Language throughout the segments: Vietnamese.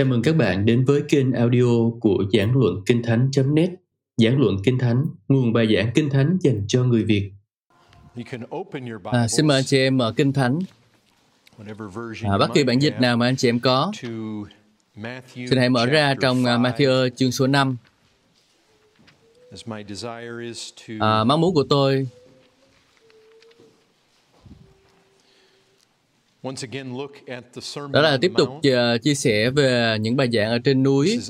Chào mừng các bạn đến với kênh audio của Giảng Luận Kinh Thánh.net Giảng Luận Kinh Thánh, nguồn bài giảng Kinh Thánh dành cho người Việt. À, xin mời anh chị em mở Kinh Thánh. À, bất kỳ bản dịch nào mà anh chị em có, xin hãy mở ra trong uh, Matthew chương số 5. À, mong muốn của tôi đó là tiếp tục uh, chia sẻ về những bài giảng ở trên núi.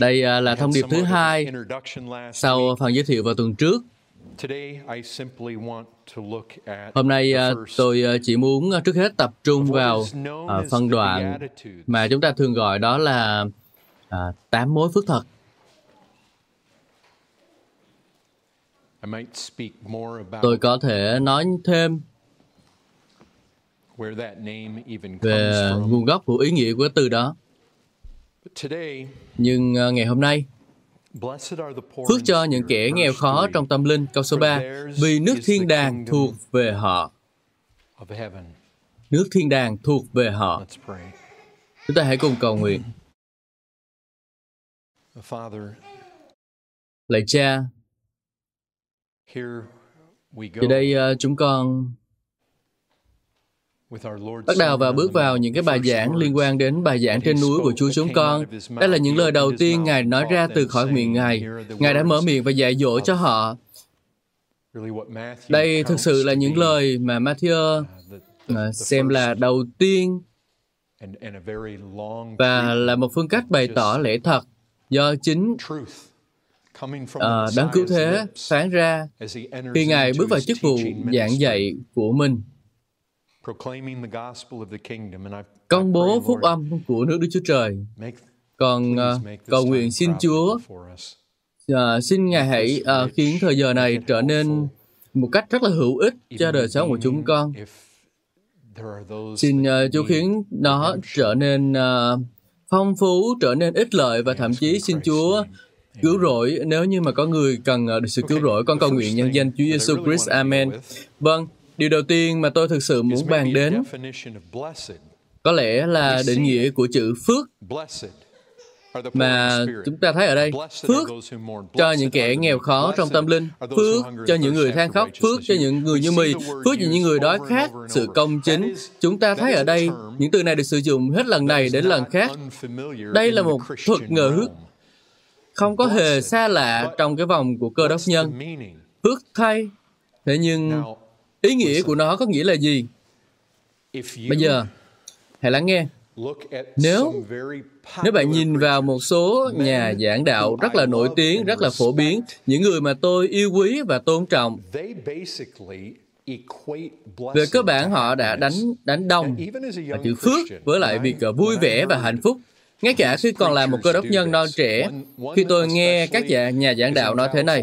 Đây uh, là thông điệp thứ hai sau phần giới thiệu vào tuần trước. Hôm nay uh, tôi chỉ muốn trước hết tập trung vào phân đoạn mà chúng ta thường gọi đó là tám mối phước thật. Tôi có thể nói thêm về nguồn gốc của ý nghĩa của từ đó. Nhưng uh, ngày hôm nay, phước cho những kẻ nghèo khó trong tâm linh, câu số 3, vì nước thiên đàng thuộc về họ. Nước thiên đàng thuộc về họ. Chúng ta hãy cùng cầu nguyện. Lạy cha, từ đây uh, chúng con Bắt đầu và bước vào những cái bài giảng liên quan đến bài giảng trên núi của Chúa chúng con. Đây là những lời đầu tiên Ngài nói ra từ khỏi miệng Ngài. Ngài đã mở miệng và dạy dỗ cho họ. Đây thực sự là những lời mà Matthew xem là đầu tiên và là một phương cách bày tỏ lẽ thật do chính uh, đấng cứu thế phán ra khi Ngài bước vào chức vụ giảng dạy của mình công bố phúc âm của nước Đức Chúa Trời. Còn uh, cầu nguyện xin Chúa, uh, xin Ngài hãy uh, khiến thời giờ này trở nên một cách rất là hữu ích cho đời sống của chúng con. Xin uh, Chúa khiến nó trở nên uh, phong phú, trở nên ích lợi và thậm chí xin Chúa cứu rỗi nếu như mà có người cần được sự cứu rỗi. Con cầu nguyện nhân danh Chúa Giêsu Christ. Amen. Vâng, điều đầu tiên mà tôi thực sự muốn bàn đến có lẽ là định nghĩa của chữ phước. mà chúng ta thấy ở đây phước cho những kẻ nghèo khó trong tâm linh. phước cho những người than khóc. phước cho những người như mì phước cho những người đói khát sự công chính. chúng ta thấy ở đây những từ này được sử dụng hết lần này đến lần khác. đây là một thuật ngữ không có hề xa lạ trong cái vòng của cơ đốc nhân. phước thay. Thế nhưng ý nghĩa của nó có nghĩa là gì? Bây giờ hãy lắng nghe. nếu nếu bạn nhìn vào một số nhà giảng đạo rất là nổi tiếng rất là phổ biến những người mà tôi yêu quý và tôn trọng về cơ bản họ đã đánh đánh đồng chữ phước với lại việc vui vẻ và hạnh phúc ngay cả khi còn là một cơ đốc nhân non trẻ, khi tôi nghe các nhà, nhà giảng đạo nói thế này,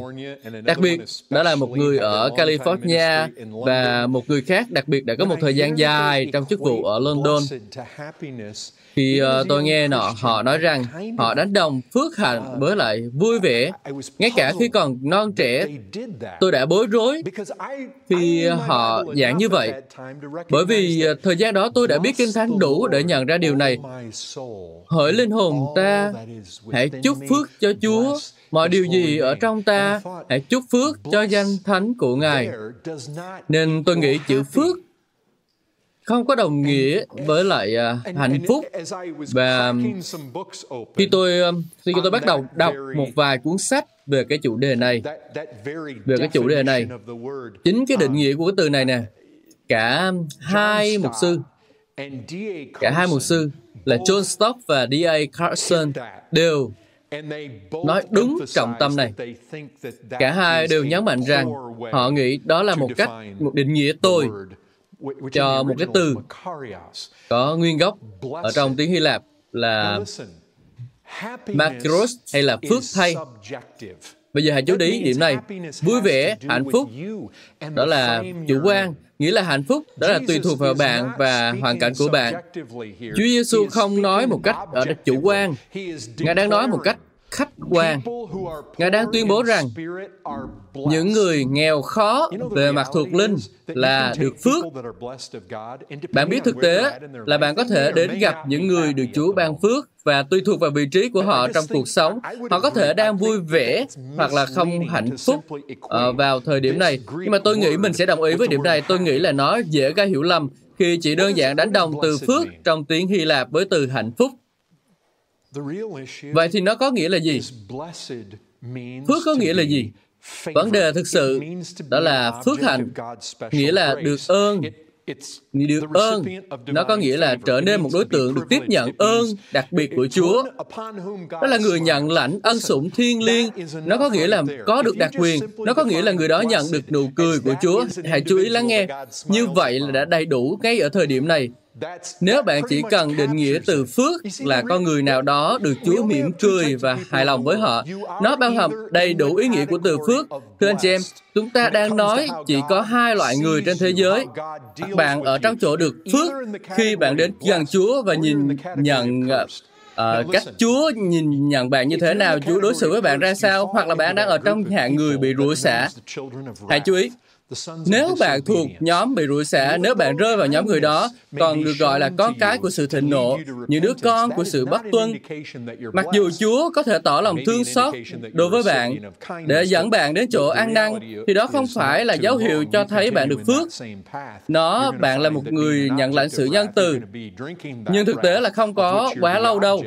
đặc biệt đó là một người ở California và một người khác đặc biệt đã có một thời gian dài trong chức vụ ở London. Khi uh, tôi nghe nọ họ nói rằng họ đánh đồng phước hạnh với lại vui vẻ, ngay cả khi còn non trẻ, tôi đã bối rối khi họ giảng như vậy. Bởi vì uh, thời gian đó tôi đã biết kinh thánh đủ để nhận ra điều này. Hỡi linh hồn ta, hãy chúc phước cho Chúa. Mọi điều gì ở trong ta, hãy chúc phước cho danh thánh của Ngài. Nên tôi nghĩ chữ phước không có đồng nghĩa với lại uh, hạnh phúc và khi tôi khi tôi bắt đầu đọc một vài cuốn sách về cái chủ đề này về cái chủ đề này chính cái định nghĩa của cái từ này nè cả hai mục sư cả hai mục sư là John Stott và D.A. Carson đều nói đúng trọng tâm này. Cả hai đều nhấn mạnh rằng họ nghĩ đó là một cách, một định nghĩa tôi cho một cái từ có nguyên gốc ở trong tiếng Hy Lạp là makros hay là phước thay. Bây giờ hãy chú ý điểm này. Vui vẻ, hạnh phúc, đó là chủ quan, nghĩa là hạnh phúc, đó là tùy thuộc vào bạn và hoàn cảnh của bạn. Chúa Giêsu không nói một cách ở chủ quan. Ngài đang nói một cách khách quan. Ngài đang tuyên bố rằng những người nghèo khó về mặt thuộc linh là được phước. Bạn biết thực tế là bạn có thể đến gặp những người được Chúa ban phước và tùy thuộc vào vị trí của họ trong cuộc sống, họ có thể đang vui vẻ hoặc là không hạnh phúc uh, vào thời điểm này. Nhưng mà tôi nghĩ mình sẽ đồng ý với điểm này. Tôi nghĩ là nó dễ gây hiểu lầm khi chỉ đơn giản đánh đồng từ phước trong tiếng Hy Lạp với từ hạnh phúc. Vậy thì nó có nghĩa là gì? Phước có nghĩa là gì? Vấn đề thực sự đó là phước hạnh, nghĩa là được ơn, được ơn. nó có nghĩa là trở nên một đối tượng được tiếp nhận ơn đặc biệt của chúa. đó là người nhận lãnh ân sủng thiên liêng. nó có nghĩa là có được đặc quyền nó có nghĩa là người đó nhận được nụ cười của chúa. hãy chú ý lắng nghe. như vậy là đã đầy đủ ngay ở thời điểm này nếu bạn chỉ cần định nghĩa từ phước là con người nào đó được Chúa mỉm cười và hài lòng với họ, nó bao hàm đầy đủ ý nghĩa của từ phước. Thưa anh chị em, chúng ta đang nói chỉ có hai loại người trên thế giới. Bạn ở trong chỗ được phước khi bạn đến gần Chúa và nhìn nhận uh, cách Chúa nhìn nhận bạn như thế nào, Chúa đối xử với bạn ra sao, hoặc là bạn đang ở trong hạng người bị rủa xả. Hãy chú ý, nếu bạn thuộc nhóm bị rủa xả, nếu bạn rơi vào nhóm người đó, còn được gọi là con cái của sự thịnh nộ, những đứa con của sự bất tuân. Mặc dù Chúa có thể tỏ lòng thương xót đối với bạn để dẫn bạn đến chỗ an năng, thì đó không phải là dấu hiệu cho thấy bạn được phước. Nó, bạn là một người nhận lãnh sự nhân từ. Nhưng thực tế là không có quá lâu đâu.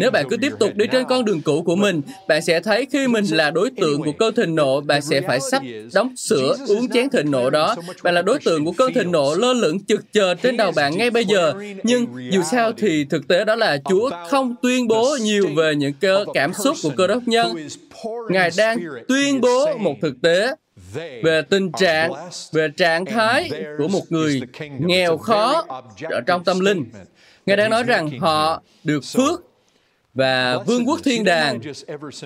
Nếu bạn cứ tiếp tục đi trên con đường cũ của mình, bạn sẽ thấy khi mình là đối tượng của cơn thịnh nộ, bạn sẽ phải sắp đóng sữa, uống chén thịnh nộ đó. Bạn là đối tượng của cơn thịnh nộ lơ lửng chực chờ trên đầu bạn ngay bây giờ. Nhưng dù sao thì thực tế đó là Chúa không tuyên bố nhiều về những cơ cảm xúc của cơ đốc nhân. Ngài đang tuyên bố một thực tế về tình trạng, về trạng thái của một người nghèo khó ở trong tâm linh. Ngài đang nói rằng họ được phước và vương quốc thiên đàng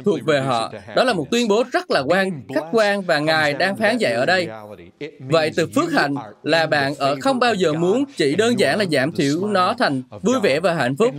thuộc về họ. Đó là một tuyên bố rất là quan khách quan và Ngài đang phán dạy ở đây. Vậy từ phước hạnh là bạn ở không bao giờ muốn chỉ đơn giản là giảm thiểu nó thành vui vẻ và hạnh phúc.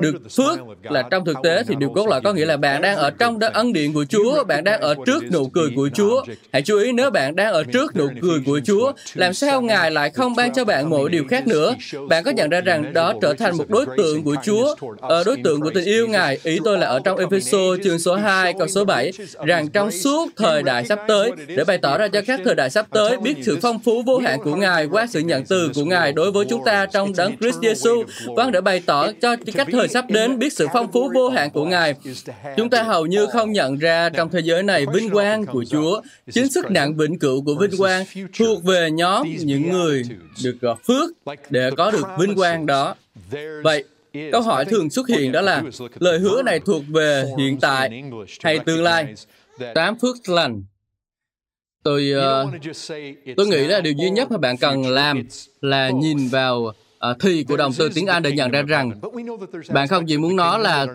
Được phước là trong thực tế thì điều cốt lõi có nghĩa là bạn đang ở trong ân điện của Chúa, bạn đang ở trước nụ cười của Chúa. Hãy chú ý nếu bạn đang ở trước nụ cười của Chúa, làm sao Ngài lại không ban cho bạn mọi điều khác nữa? Bạn có nhận ra rằng đó trở thành một đối tượng của Chúa, ở đối tượng của tình yêu Thưa Ngài, ý tôi là ở trong Ephesos chương số 2 câu số 7, rằng trong suốt thời đại sắp tới, để bày tỏ ra cho các thời đại sắp tới biết sự phong phú vô hạn của Ngài qua sự nhận từ của Ngài đối với chúng ta trong đấng Christ Jesus. Vâng, để bày tỏ cho các thời sắp đến biết sự phong phú vô hạn của Ngài. Chúng ta hầu như không nhận ra trong thế giới này vinh quang của Chúa, chính sức nặng vĩnh cửu của vinh quang thuộc về nhóm những người được ờ, phước để có được vinh quang đó. Vậy, Câu hỏi thường xuất hiện đó là lời hứa này thuộc về hiện tại hay tương lai. Tám phước lành. Tôi uh, tôi nghĩ là điều duy nhất mà bạn cần làm là nhìn vào À, thì của động từ tiếng Anh để nhận ra rằng bạn không chỉ muốn nó là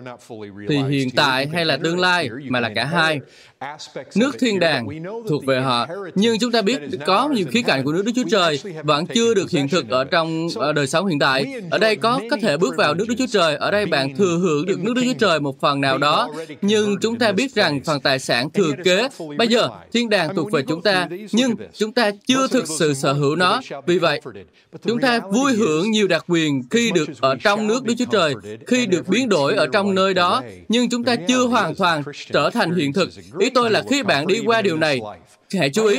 thì hiện tại hay là tương lai mà là cả hai Nước thiên đàng thuộc về họ, nhưng chúng ta biết có nhiều khía cạnh của nước Đức Chúa Trời vẫn chưa được hiện thực ở trong ở đời sống hiện tại. Ở đây có có thể bước vào nước Đức Chúa Trời, ở đây bạn thừa hưởng được nước Đức Chúa Trời một phần nào đó, nhưng chúng ta biết rằng phần tài sản thừa kế, bây giờ thiên đàng thuộc về chúng ta, nhưng chúng ta chưa thực sự sở hữu nó. Vì vậy, chúng ta vui hưởng nhiều đặc quyền khi được ở trong nước Đức Chúa Trời, khi được biến đổi ở trong nơi đó, nhưng chúng ta chưa hoàn toàn trở thành hiện thực. Ý tôi là khi bạn đi qua điều này, hãy chú ý,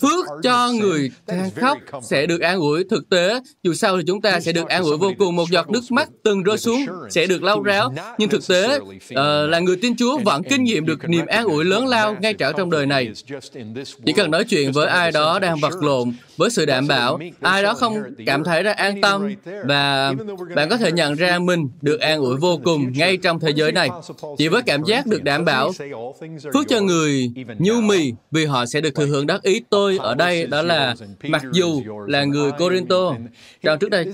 phước cho người than khóc sẽ được an ủi. Thực tế, dù sao thì chúng ta sẽ được an ủi vô cùng. Một giọt nước mắt từng rơi xuống sẽ được lau ráo. Nhưng thực tế, uh, là người tin Chúa vẫn kinh nghiệm được niềm an ủi lớn lao ngay trở trong đời này. Chỉ cần nói chuyện với ai đó đang vật lộn với sự đảm bảo, ai đó không cảm thấy ra an tâm và bạn có thể nhận ra mình được an ủi vô cùng ngay trong thế giới này. Chỉ với cảm giác được đảm bảo, phước cho người nhu mì vì họ sẽ được thừa hưởng đắc ý tôi ở đây đó là mặc dù là người Corinto. rằng trước đây,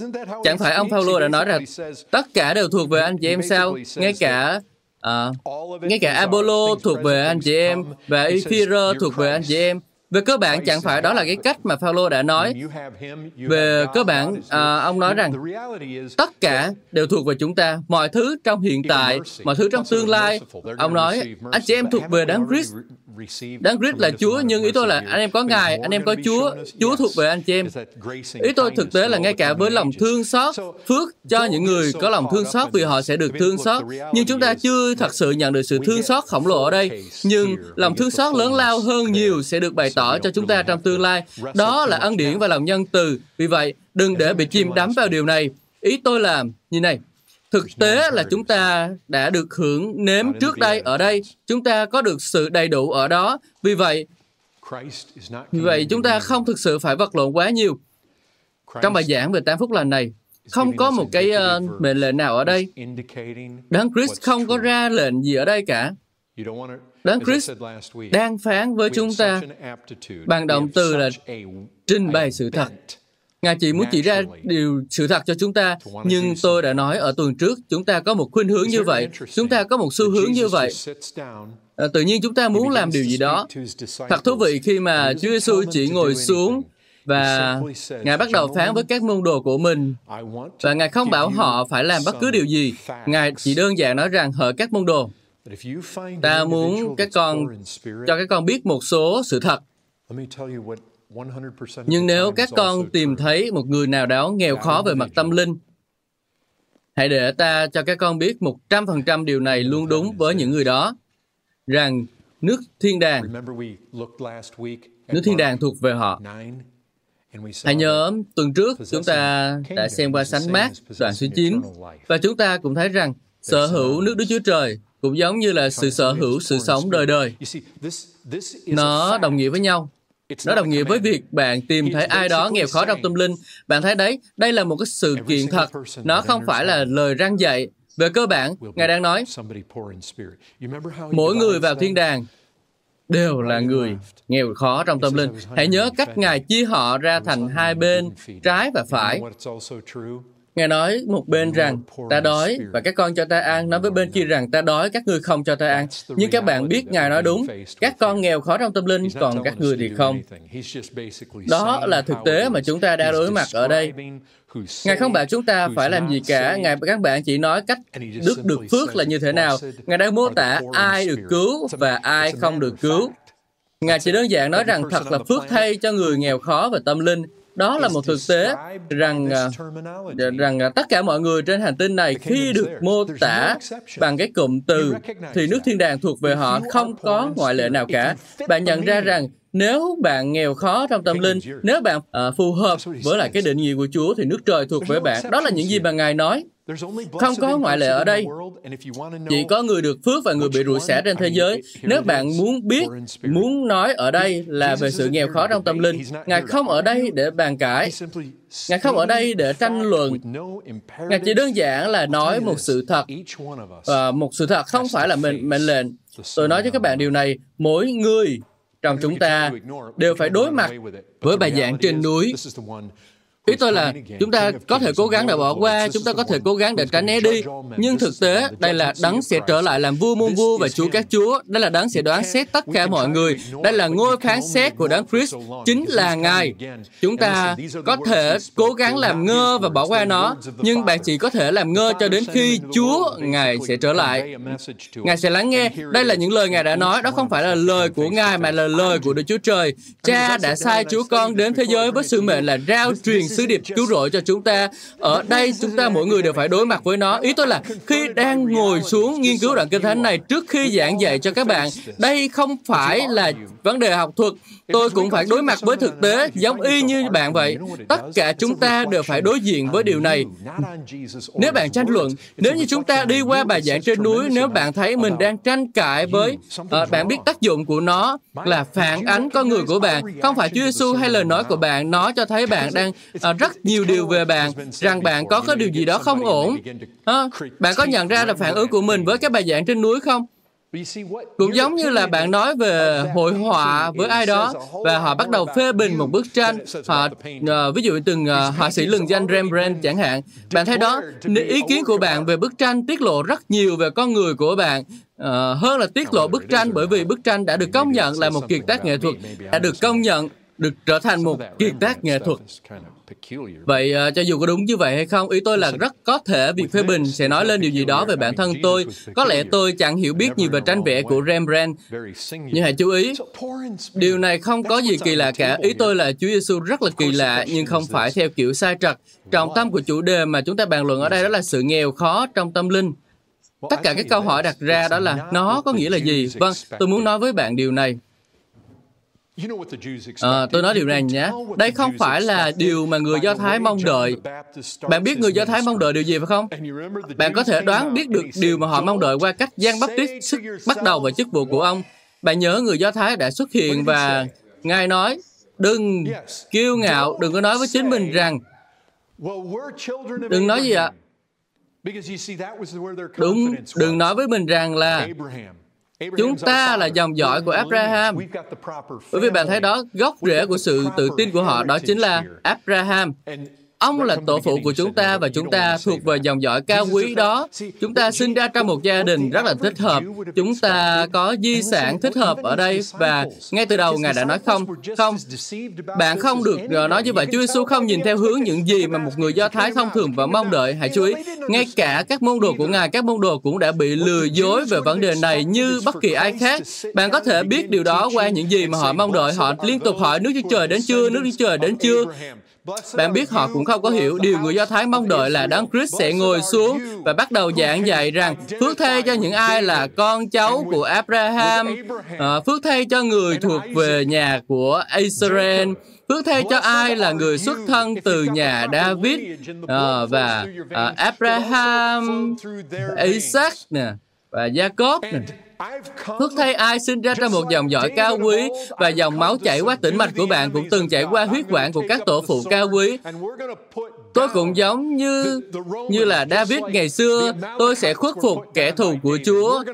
chẳng phải ông Paulo đã nói rằng tất cả đều thuộc về anh chị em sao? Ngay cả À, ngay cả Apollo thuộc về anh chị em và Ephira thuộc về anh chị em về cơ bản chẳng phải đó là cái cách mà Phaolô đã nói. Về cơ bản, à, ông nói rằng tất cả đều thuộc về chúng ta, mọi thứ trong hiện tại, mọi thứ trong tương lai. Ông nói, anh chị em thuộc về đấng Christ. Đấng Christ là Chúa, nhưng ý tôi là anh em có Ngài, anh em có Chúa, Chúa thuộc về anh chị em. Ý tôi thực tế là ngay cả với lòng thương xót, phước cho những người có lòng thương xót vì họ sẽ được thương xót. Nhưng chúng ta chưa thật sự nhận được sự thương xót khổng lồ ở đây. Nhưng lòng thương xót lớn lao hơn nhiều sẽ được bày tỏ cho chúng ta trong tương lai. Đó là ân điển và lòng nhân từ. Vì vậy, đừng để bị chìm đắm vào điều này. Ý tôi là như này. Thực tế là chúng ta đã được hưởng nếm trước đây ở đây. Chúng ta có được sự đầy đủ ở đó. Vì vậy, vì vậy chúng ta không thực sự phải vật lộn quá nhiều. Trong bài giảng về tám phúc lành này, không có một cái uh, mệnh lệnh nào ở đây. Đấng Christ không có ra lệnh gì ở đây cả. Đấng Christ đang phán với chúng ta bằng động từ là trình bày sự thật. Ngài chỉ muốn chỉ ra điều sự thật cho chúng ta, nhưng tôi đã nói ở tuần trước, chúng ta có một khuynh hướng như vậy, chúng ta có một xu hướng như vậy. À, tự nhiên chúng ta muốn làm điều gì đó. Thật thú vị khi mà Chúa Giêsu chỉ ngồi xuống và Ngài bắt đầu phán với các môn đồ của mình và Ngài không bảo họ phải làm bất cứ điều gì. Ngài chỉ đơn giản nói rằng hỡi các môn đồ, ta muốn các con cho các con biết một số sự thật. Nhưng nếu các con tìm thấy một người nào đó nghèo khó về mặt tâm linh, hãy để ta cho các con biết một trăm phần trăm điều này luôn đúng với những người đó, rằng nước thiên đàng, nước thiên đàng thuộc về họ. Hãy nhớ, tuần trước chúng ta đã xem qua sánh mát đoạn số 9, và chúng ta cũng thấy rằng sở hữu nước Đức Chúa Trời cũng giống như là sự sở hữu sự sống đời đời. Nó đồng nghĩa với nhau. Nó đồng nghĩa với việc bạn tìm thấy ai đó nghèo khó trong tâm linh. Bạn thấy đấy, đây là một cái sự kiện thật. Nó không phải là lời răng dạy. Về cơ bản, Ngài đang nói, mỗi người vào thiên đàng đều là người nghèo khó trong tâm linh. Hãy nhớ cách Ngài chia họ ra thành hai bên, trái và phải. Ngài nói một bên rằng, ta đói và các con cho ta ăn, nói với bên kia rằng, ta đói, các ngươi không cho ta ăn. Nhưng các bạn biết Ngài nói đúng, các con nghèo khó trong tâm linh, còn các ngươi thì không. Đó là thực tế mà chúng ta đang đối mặt ở đây. Ngài không bảo chúng ta phải làm gì cả, Ngài các bạn chỉ nói cách đức được phước là như thế nào. Ngài đang mô tả ai được cứu và ai không được cứu. Ngài chỉ đơn giản nói rằng thật là phước thay cho người nghèo khó về tâm linh đó là một thực tế rằng à, rằng à, tất cả mọi người trên hành tinh này khi được mô tả bằng cái cụm từ thì nước thiên đàng thuộc về họ không có ngoại lệ nào cả. bạn nhận ra rằng nếu bạn nghèo khó trong tâm linh nếu bạn uh, phù hợp với lại cái định nghĩa của chúa thì nước trời thuộc về bạn đó là những gì mà ngài nói không có ngoại lệ ở đây. Chỉ có người được phước và người bị rủi xả trên thế giới. Nếu bạn muốn biết, muốn nói ở đây là về sự nghèo khó trong tâm linh, Ngài không ở đây để bàn cãi. Ngài không ở đây để tranh luận. Ngài chỉ đơn giản là nói một sự thật. Và một sự thật không phải là mệnh, mệnh lệnh. Tôi nói cho các bạn điều này, mỗi người trong chúng ta đều phải đối mặt với bài giảng trên núi Ý tôi là chúng ta có thể cố gắng để bỏ qua, chúng ta có thể cố gắng để tránh né đi, nhưng thực tế đây là đấng sẽ trở lại làm vua muôn vua và chúa các chúa. Đây là đấng sẽ đoán xét tất cả mọi người. Đây là ngôi phán xét của đấng Christ, chính là Ngài. Chúng ta có thể cố gắng làm ngơ và bỏ qua nó, nhưng bạn chỉ có thể làm ngơ cho đến khi Chúa Ngài sẽ trở lại. Ngài sẽ lắng nghe. Đây là những lời Ngài đã nói, đó không phải là lời của Ngài mà là lời của Đức Chúa Trời. Cha đã sai Chúa con đến thế giới với sứ mệnh là rao truyền sứ điệp cứu rỗi cho chúng ta. Ở đây chúng ta mỗi người đều phải đối mặt với nó. Ý tôi là khi đang ngồi xuống nghiên cứu đoạn kinh thánh này trước khi giảng dạy cho các bạn, đây không phải là vấn đề học thuật. Tôi cũng phải đối mặt với thực tế giống y như bạn vậy. Tất cả chúng ta đều phải đối diện với điều này. Nếu bạn tranh luận, nếu như chúng ta đi qua bài giảng trên núi, nếu bạn thấy mình đang tranh cãi với, uh, bạn biết tác dụng của nó là phản ánh con người của bạn, không phải Chúa Giêsu hay lời nói của bạn, nó cho thấy bạn đang uh, Ờ, rất nhiều điều về bạn, rằng bạn có cái điều gì đó không ổn. À, bạn có nhận ra là phản ứng của mình với cái bài giảng trên núi không? cũng giống như là bạn nói về hội họa với ai đó và họ bắt đầu phê bình một bức tranh họ uh, ví dụ từng uh, họa sĩ lừng danh Rembrandt chẳng hạn bạn thấy đó ý kiến của bạn về bức tranh tiết lộ rất nhiều về con người của bạn uh, hơn là tiết lộ bức tranh bởi vì bức tranh đã được công nhận là một kiệt tác nghệ thuật đã được công nhận được trở thành một kiệt tác nghệ thuật Vậy uh, cho dù có đúng như vậy hay không, ý tôi là rất có thể việc phê bình sẽ nói lên điều gì đó về bản thân tôi. Có lẽ tôi chẳng hiểu biết nhiều về tranh vẽ của Rembrandt. Nhưng hãy chú ý, điều này không có gì kỳ lạ cả. Ý tôi là Chúa Giêsu rất là kỳ lạ, nhưng không phải theo kiểu sai trật. Trọng tâm của chủ đề mà chúng ta bàn luận ở đây đó là sự nghèo khó trong tâm linh. Tất cả các câu hỏi đặt ra đó là nó có nghĩa là gì? Vâng, tôi muốn nói với bạn điều này. À, tôi nói điều này nhé. Đây không phải là điều mà người Do Thái mong đợi. Bạn biết người Do Thái mong đợi điều gì phải không? Bạn có thể đoán biết được điều mà họ mong đợi qua cách Giang Baptist bắt đầu vào chức vụ của ông. Bạn nhớ người Do Thái đã xuất hiện và Ngài nói, đừng kiêu ngạo, đừng có nói với chính mình rằng, đừng nói gì ạ? Đúng, đừng nói với mình rằng là Chúng ta là dòng dõi của Abraham. Bởi vì bạn thấy đó, gốc rễ của sự tự tin của họ đó chính là Abraham. Ông là tổ phụ của chúng ta và chúng ta thuộc về dòng dõi cao quý đó. Chúng ta sinh ra trong một gia đình rất là thích hợp. Chúng ta có di sản thích hợp ở đây và ngay từ đầu Ngài đã nói không, không. Bạn không được ờ, nói như vậy. Chúa Giêsu không nhìn theo hướng những gì mà một người Do Thái thông thường và mong đợi. Hãy chú ý, ngay cả các môn đồ của Ngài, các môn đồ cũng đã bị lừa dối về vấn đề này như bất kỳ ai khác. Bạn có thể biết điều đó qua những gì mà họ mong đợi. Họ liên tục hỏi nước Chúa Trời đến chưa, nước Chúa Trời đến chưa. Bạn biết họ cũng không có hiểu điều người Do Thái mong đợi là Đấng Christ sẽ ngồi xuống và bắt đầu giảng dạy rằng phước thay cho những ai là con cháu của Abraham, uh, phước thay cho người thuộc về nhà của Israel, phước thay cho ai là người xuất thân từ nhà David uh, và uh, Abraham, Isaac nè và Jacob nè Phước thay ai sinh ra trong một dòng dõi cao quý và dòng máu chảy qua tĩnh mạch của bạn cũng từng chảy qua huyết quản của các tổ phụ cao quý. Tôi cũng giống như như là David ngày xưa, tôi sẽ khuất phục kẻ thù của Chúa.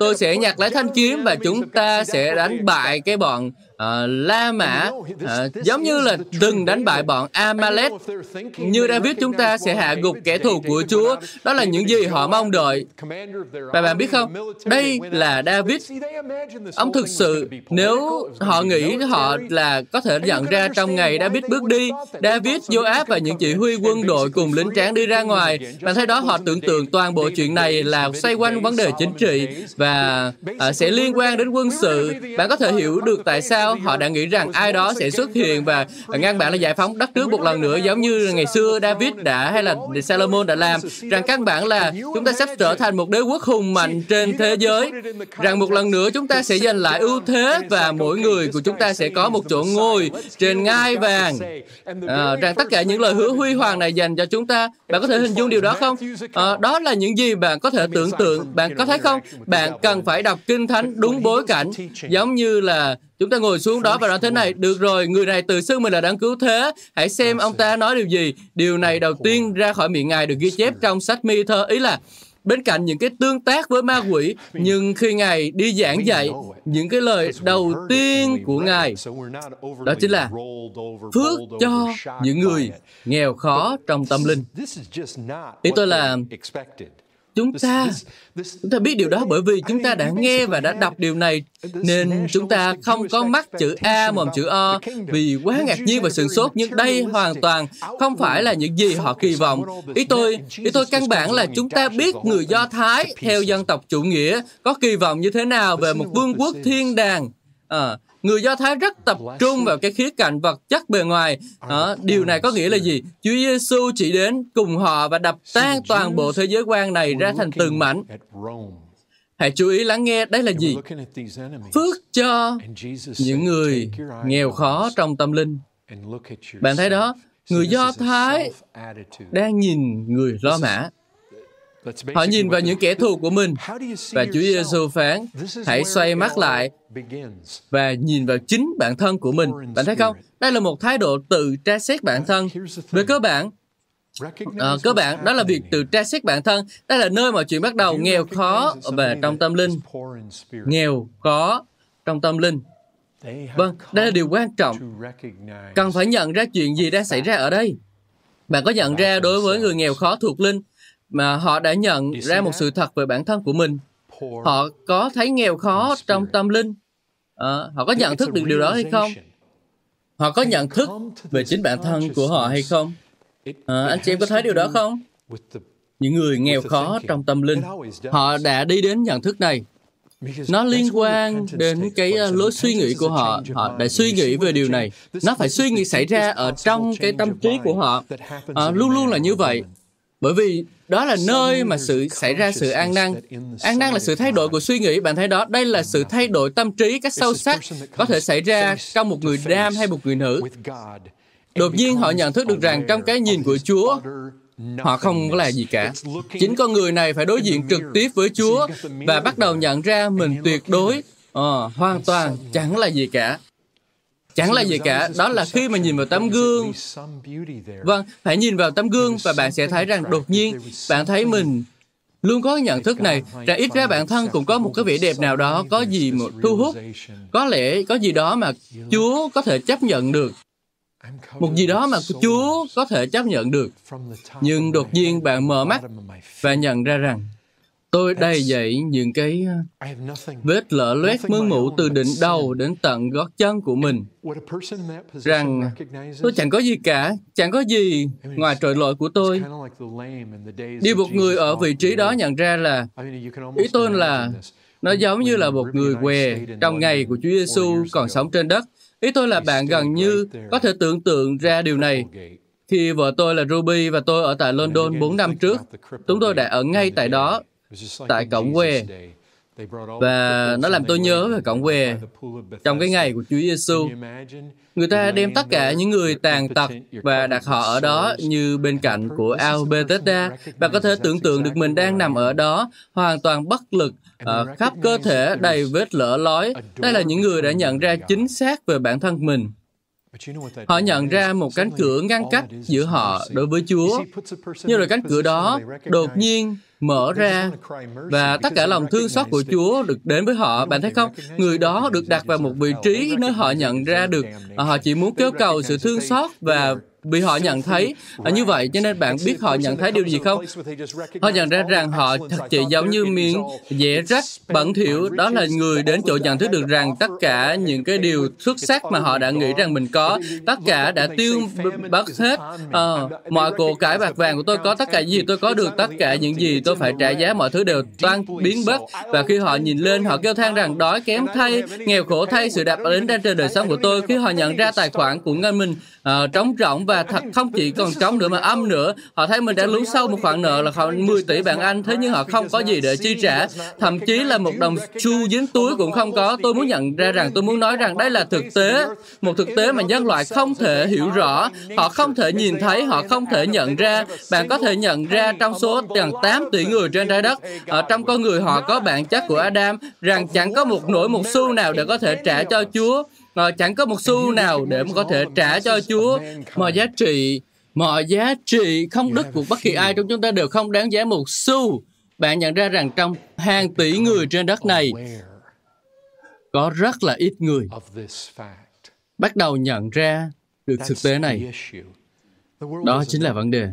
Tôi sẽ nhặt lấy thanh kiếm và chúng ta sẽ đánh bại cái bọn uh, La Mã uh, giống như là từng đánh bại bọn Amalek. như David chúng ta sẽ hạ gục kẻ thù của Chúa. đó là những gì họ mong đợi. và bạn biết không? đây là David. Ông thực sự nếu họ nghĩ họ là có thể nhận ra trong ngày David bước đi. David Joab và những chỉ huy quân đội cùng lính tráng đi ra ngoài. bạn thấy đó họ tưởng tượng toàn bộ chuyện này là xoay quanh vấn đề chính trị và uh, sẽ liên quan đến quân sự bạn có thể hiểu được tại sao sao họ đã nghĩ rằng ai đó sẽ xuất hiện và ngăn bạn là giải phóng đất nước một lần nữa giống như ngày xưa David đã hay là Salomon đã làm rằng các bạn là chúng ta sắp trở thành một đế quốc hùng mạnh trên thế giới rằng một lần nữa chúng ta sẽ giành lại ưu thế và mỗi người của chúng ta sẽ có một chỗ ngồi trên ngai vàng. À, rằng tất cả những lời hứa huy hoàng này dành cho chúng ta bạn có thể hình dung điều đó không? À, đó là những gì bạn có thể tưởng tượng bạn có thấy không? Bạn cần phải đọc kinh thánh đúng bối cảnh giống như là Chúng ta ngồi xuống đó và nói thế này, được rồi, người này tự xưng mình là đáng cứu thế. Hãy xem ông ta nói điều gì. Điều này đầu tiên ra khỏi miệng Ngài được ghi chép trong sách mi thơ. Ý là bên cạnh những cái tương tác với ma quỷ, nhưng khi Ngài đi giảng dạy, những cái lời đầu tiên của Ngài, đó chính là phước cho những người nghèo khó trong tâm linh. Ý tôi là chúng ta chúng ta biết điều đó bởi vì chúng ta đã nghe và đã đọc điều này nên chúng ta không có mắc chữ a mồm chữ o vì quá ngạc nhiên và sửng sốt nhưng đây hoàn toàn. Không phải là những gì họ kỳ vọng. ý tôi ý tôi căn bản là chúng ta biết người do thái theo dân tộc chủ nghĩa có kỳ vọng như thế nào về một vương quốc thiên đàng. À, Người Do Thái rất tập trung vào cái khía cạnh vật chất bề ngoài. À, điều này có nghĩa là gì? Chúa Giêsu chỉ đến cùng họ và đập tan toàn bộ thế giới quan này ra thành từng mảnh. Hãy chú ý lắng nghe, đây là gì? Phước cho những người nghèo khó trong tâm linh. Bạn thấy đó, người Do Thái đang nhìn người lo mã. Họ nhìn vào những kẻ thù của mình. Và Chúa Giêsu phán, hãy xoay mắt lại và nhìn vào chính bản thân của mình. Bạn thấy không? Đây là một thái độ tự tra xét bản thân. Về cơ bản, À, cơ bản đó là việc từ tra xét bản thân. Đây là nơi mọi chuyện bắt đầu nghèo khó về trong tâm linh. nghèo khó trong tâm linh. Vâng đây là điều quan trọng. cần phải nhận ra chuyện gì đang xảy ra ở đây? Bạn có nhận ra đối với người nghèo khó thuộc linh mà họ đã nhận ra một sự thật về bản thân của mình. Họ có thấy nghèo khó trong tâm linh. À, họ có nhận thức được điều đó hay không? Họ có nhận thức về chính bản thân của họ hay không? À, anh chị em có thấy điều đó không? những người nghèo khó trong tâm linh họ đã đi đến nhận thức này. Nó liên quan đến cái uh, lối suy nghĩ của họ. họ đã suy nghĩ về điều này. nó phải suy nghĩ xảy ra ở trong cái tâm trí của họ. à, luôn luôn là như vậy bởi vì đó là nơi mà sự xảy ra sự an năng. an năng là sự thay đổi của suy nghĩ. Bạn thấy đó đây là sự thay đổi tâm trí cách sâu sắc có thể xảy ra trong một người nam hay một người nữ. đột nhiên họ nhận thức được rằng trong cái nhìn của chúa họ không có là gì cả. chính con người này phải đối diện trực tiếp với chúa và bắt đầu nhận ra mình tuyệt đối uh, hoàn toàn chẳng là gì cả chẳng là gì cả, đó là khi mà nhìn vào tấm gương. Vâng phải nhìn vào tấm gương và bạn sẽ thấy rằng đột nhiên bạn thấy mình luôn có nhận thức này. Rằng ít ra bản thân cũng có một cái vẻ đẹp nào đó, có gì một thu hút. Có lẽ có gì đó mà chúa có thể chấp nhận được. Một gì đó mà chúa có thể chấp nhận được. Nhưng đột nhiên bạn mở mắt và nhận ra rằng tôi đầy dậy những cái vết lở loét mương mụ từ đỉnh đầu đến tận gót chân của mình. rằng tôi chẳng có gì cả chẳng có gì ngoài tội lỗi của tôi. điều một người ở vị trí đó nhận ra là ý tôi là nó giống như là một người què trong ngày của Chúa Giêsu còn sống trên đất. Ý tôi là bạn gần như có thể tưởng tượng ra điều này. Khi vợ tôi là Ruby và tôi ở tại London 4 năm trước, chúng tôi đã ở ngay tại đó, tại cổng que. Và nó làm tôi nhớ về cổng que trong cái ngày của Chúa Giêsu. Người ta đem tất cả những người tàn tật và đặt họ ở đó như bên cạnh của ao Bethesda và có thể tưởng tượng được mình đang nằm ở đó hoàn toàn bất lực ở khắp cơ thể đầy vết lở lói. Đây là những người đã nhận ra chính xác về bản thân mình. Họ nhận ra một cánh cửa ngăn cách giữa họ đối với Chúa. Nhưng rồi cánh cửa đó đột nhiên mở ra và tất cả lòng thương xót của Chúa được đến với họ. Bạn thấy không? Người đó được đặt vào một vị trí nơi họ nhận ra được họ chỉ muốn kêu cầu sự thương xót và bị họ nhận thấy. À, như vậy cho nên bạn biết họ nhận thấy điều gì không? Họ nhận ra rằng họ thật chỉ giống như miếng dễ rách bẩn thỉu. Đó là người đến chỗ nhận thức được rằng tất cả những cái điều xuất sắc mà họ đã nghĩ rằng mình có tất cả đã tiêu bắt hết. À, mọi cổ cải bạc vàng của tôi có tất cả gì tôi có được tất cả những gì tôi phải trả giá mọi thứ đều toan biến mất và khi họ nhìn lên họ kêu than rằng đói kém thay nghèo khổ thay sự đạp đến trên đời sống của tôi. Khi họ nhận ra tài khoản của ngân mình uh, trống rỗng và thật không chỉ còn trống nữa mà âm nữa. Họ thấy mình đã lún sâu một khoản nợ là khoảng 10 tỷ bảng Anh. Thế nhưng họ không có gì để chi trả. Thậm chí là một đồng xu dính túi cũng không có. Tôi muốn nhận ra rằng tôi muốn nói rằng đây là thực tế. Một thực tế mà nhân loại không thể hiểu rõ. Họ không thể nhìn thấy, họ không thể nhận ra. Bạn có thể nhận ra trong số gần 8 tỷ người trên trái đất. Ở trong con người họ có bản chất của Adam. Rằng chẳng có một nỗi một xu nào để có thể trả cho Chúa mà chẳng có một xu nào để mà có thể trả cho Chúa mọi giá trị mọi giá trị không đức của bất kỳ ai trong chúng ta đều không đáng giá một xu. Bạn nhận ra rằng trong hàng tỷ người trên đất này có rất là ít người bắt đầu nhận ra được thực tế này. đó chính là vấn đề.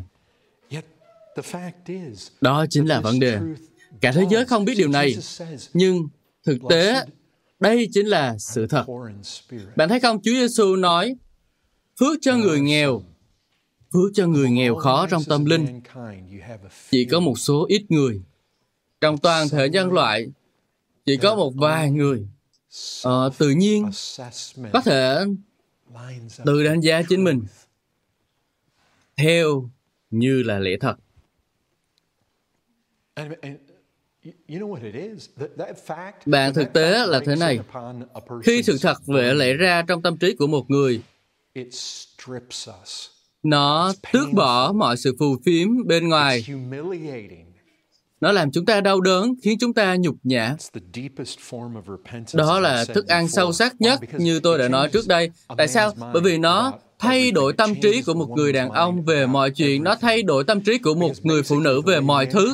Đó chính là vấn đề. cả thế giới không biết điều này nhưng thực tế đây chính là sự thật. Bạn thấy không, Chúa Giêsu nói, phước cho người nghèo, phước cho người nghèo khó trong tâm linh. Chỉ có một số ít người. Trong toàn thể nhân loại, chỉ có một vài người uh, tự nhiên có thể tự đánh giá chính mình theo như là lẽ thật bạn thực tế là thế này. Khi sự thật về lẽ ra trong tâm trí của một người, nó tước bỏ mọi sự phù phiếm bên ngoài. nó làm chúng ta đau đớn, khiến chúng ta nhục nhã. Đó là thức ăn sâu sắc nhất như tôi đã nói trước đây. Tại sao? Bởi vì nó thay đổi tâm trí của một người đàn ông về mọi chuyện, nó thay đổi tâm trí của một người phụ nữ về mọi thứ.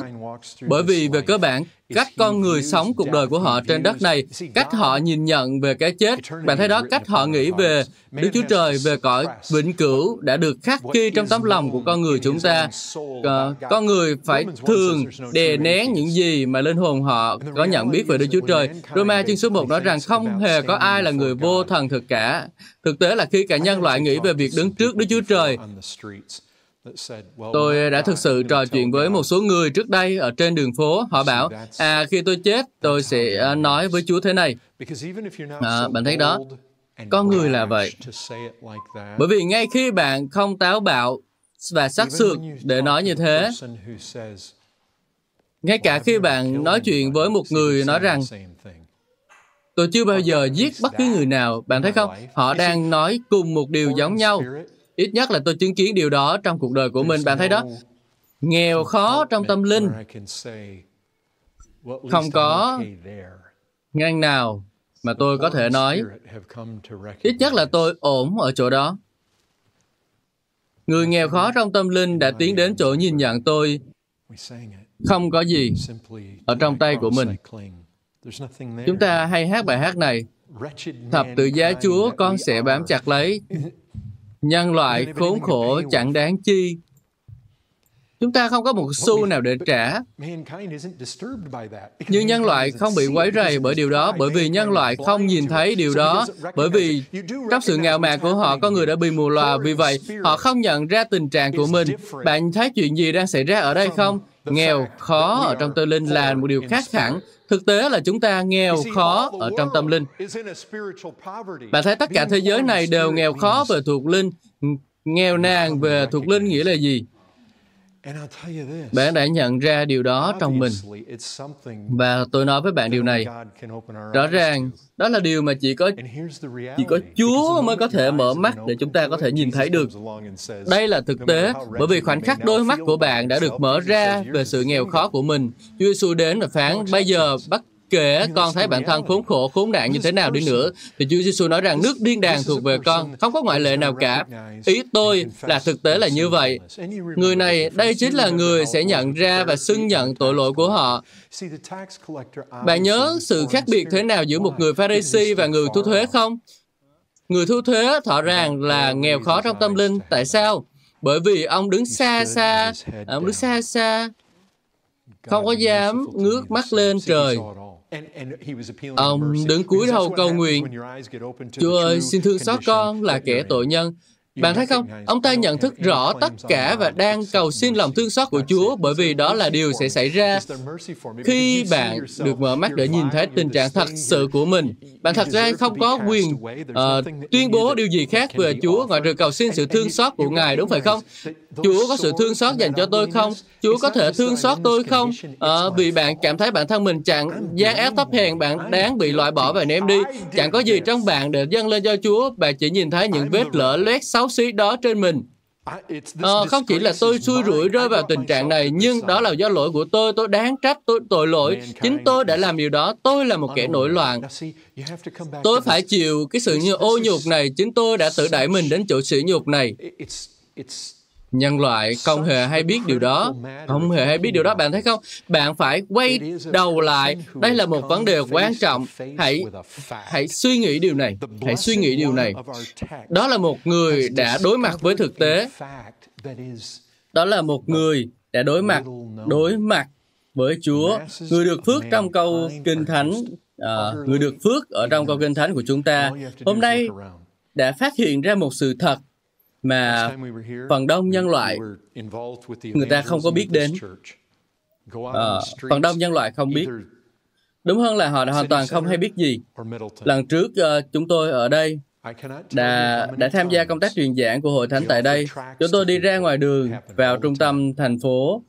Bởi vì về cơ bản, cách con người sống cuộc đời của họ trên đất này, cách họ nhìn nhận về cái chết, bạn thấy đó, cách họ nghĩ về Đức Chúa Trời, về cõi vĩnh cửu đã được khắc ghi trong tấm lòng của con người chúng ta. Uh, con người phải thường đè nén những gì mà linh hồn họ có nhận biết về Đức Chúa Trời. Roma chương số 1 nói rằng không hề có ai là người vô thần thực cả. Thực tế là khi cả nhân loại nghĩ về việc đứng trước Đức Chúa Trời, Tôi đã thực sự trò chuyện với một số người trước đây ở trên đường phố. Họ bảo, à, khi tôi chết, tôi sẽ à, nói với Chúa thế này. À, bạn thấy đó, con người là vậy. Bởi vì ngay khi bạn không táo bạo và sắc sược để nói như thế, ngay cả khi bạn nói chuyện với một người nói rằng tôi chưa bao giờ giết bất cứ người nào, bạn thấy không? Họ đang nói cùng một điều giống nhau. Ít nhất là tôi chứng kiến điều đó trong cuộc đời của mình. Bạn thấy đó, nghèo khó trong tâm linh. Không có ngang nào mà tôi có thể nói, ít nhất là tôi ổn ở chỗ đó. Người nghèo khó trong tâm linh đã tiến đến chỗ nhìn nhận tôi không có gì ở trong tay của mình. Chúng ta hay hát bài hát này, Thập tự giá Chúa con sẽ bám chặt lấy, Nhân loại khốn khổ chẳng đáng chi. Chúng ta không có một xu nào để trả. Nhưng nhân loại không bị quấy rầy bởi điều đó, bởi vì nhân loại không nhìn thấy điều đó, bởi vì trong sự ngạo mạn của họ, có người đã bị mù lòa, vì vậy họ không nhận ra tình trạng của mình. Bạn thấy chuyện gì đang xảy ra ở đây không? Nghèo, khó ở trong tâm linh là một điều khác hẳn Thực tế là chúng ta nghèo khó ở trong tâm linh. Bạn thấy tất cả thế giới này đều nghèo khó về thuộc linh. Nghèo nàn về thuộc linh nghĩa là gì? Bạn đã nhận ra điều đó trong mình. Và tôi nói với bạn điều này. Rõ ràng, đó là điều mà chỉ có chỉ có Chúa mới có thể mở mắt để chúng ta có thể nhìn thấy được. Đây là thực tế, bởi vì khoảnh khắc đôi mắt của bạn đã được mở ra về sự nghèo khó của mình. Chúa Giêsu đến và phán, bây giờ bắt kể con thấy bản thân khốn khổ, khốn nạn như thế nào đi nữa, thì Chúa Giêsu nói rằng nước điên đàng thuộc về con, không có ngoại lệ nào cả. Ý tôi là thực tế là như vậy. Người này, đây chính là người sẽ nhận ra và xưng nhận tội lỗi của họ. Bạn nhớ sự khác biệt thế nào giữa một người Pharisee và người thu thuế không? Người thu thuế thọ ràng là nghèo khó trong tâm linh. Tại sao? Bởi vì ông đứng xa xa, ông đứng xa xa, không có dám ngước mắt lên trời Ông đứng cúi đầu cầu nguyện, Chúa ơi, xin thương xót con là kẻ tội nhân. Bạn thấy không? Ông ta nhận thức rõ tất cả và đang cầu xin lòng thương xót của Chúa bởi vì đó là điều sẽ xảy ra khi bạn được mở mắt để nhìn thấy tình trạng thật sự của mình. Bạn thật ra không có quyền uh, tuyên bố điều gì khác về Chúa ngoài trừ cầu xin sự thương xót của Ngài, đúng phải không? Chúa có sự thương xót dành cho tôi không? Chúa có thể thương xót tôi không? À, vì bạn cảm thấy bản thân mình chẳng gian ép thấp hèn, bạn đáng bị loại bỏ và ném đi. Chẳng có gì trong bạn để dâng lên cho Chúa, bạn chỉ nhìn thấy những vết lở loét xấu xí đó trên mình. À, không chỉ là tôi xui rủi rơi vào tình trạng này, nhưng đó là do lỗi của tôi, tôi đáng trách, tôi tội lỗi. Chính tôi đã làm điều đó, tôi là một kẻ nổi loạn. Tôi phải chịu cái sự như ô nhục này, chính tôi đã tự đẩy mình đến chỗ sỉ nhục này. Nhân loại không hề hay biết điều đó. Không hề hay biết điều đó, bạn thấy không? Bạn phải quay đầu lại. Đây là một vấn đề quan trọng. Hãy hãy suy nghĩ điều này. Hãy suy nghĩ điều này. Đó là một người đã đối mặt với thực tế. Đó là một người đã đối mặt đối mặt với Chúa. Người được phước trong câu Kinh Thánh, à, người được phước ở trong câu Kinh Thánh của chúng ta. Hôm nay đã phát hiện ra một sự thật mà phần đông nhân loại người ta không có biết đến. à, phần đông nhân loại không biết. đúng hơn là họ hoàn toàn không hay biết gì. lần trước uh, chúng tôi ở đây đã đã tham gia công tác truyền giảng của hội thánh tại đây. chúng tôi đi ra ngoài đường vào trung tâm thành phố.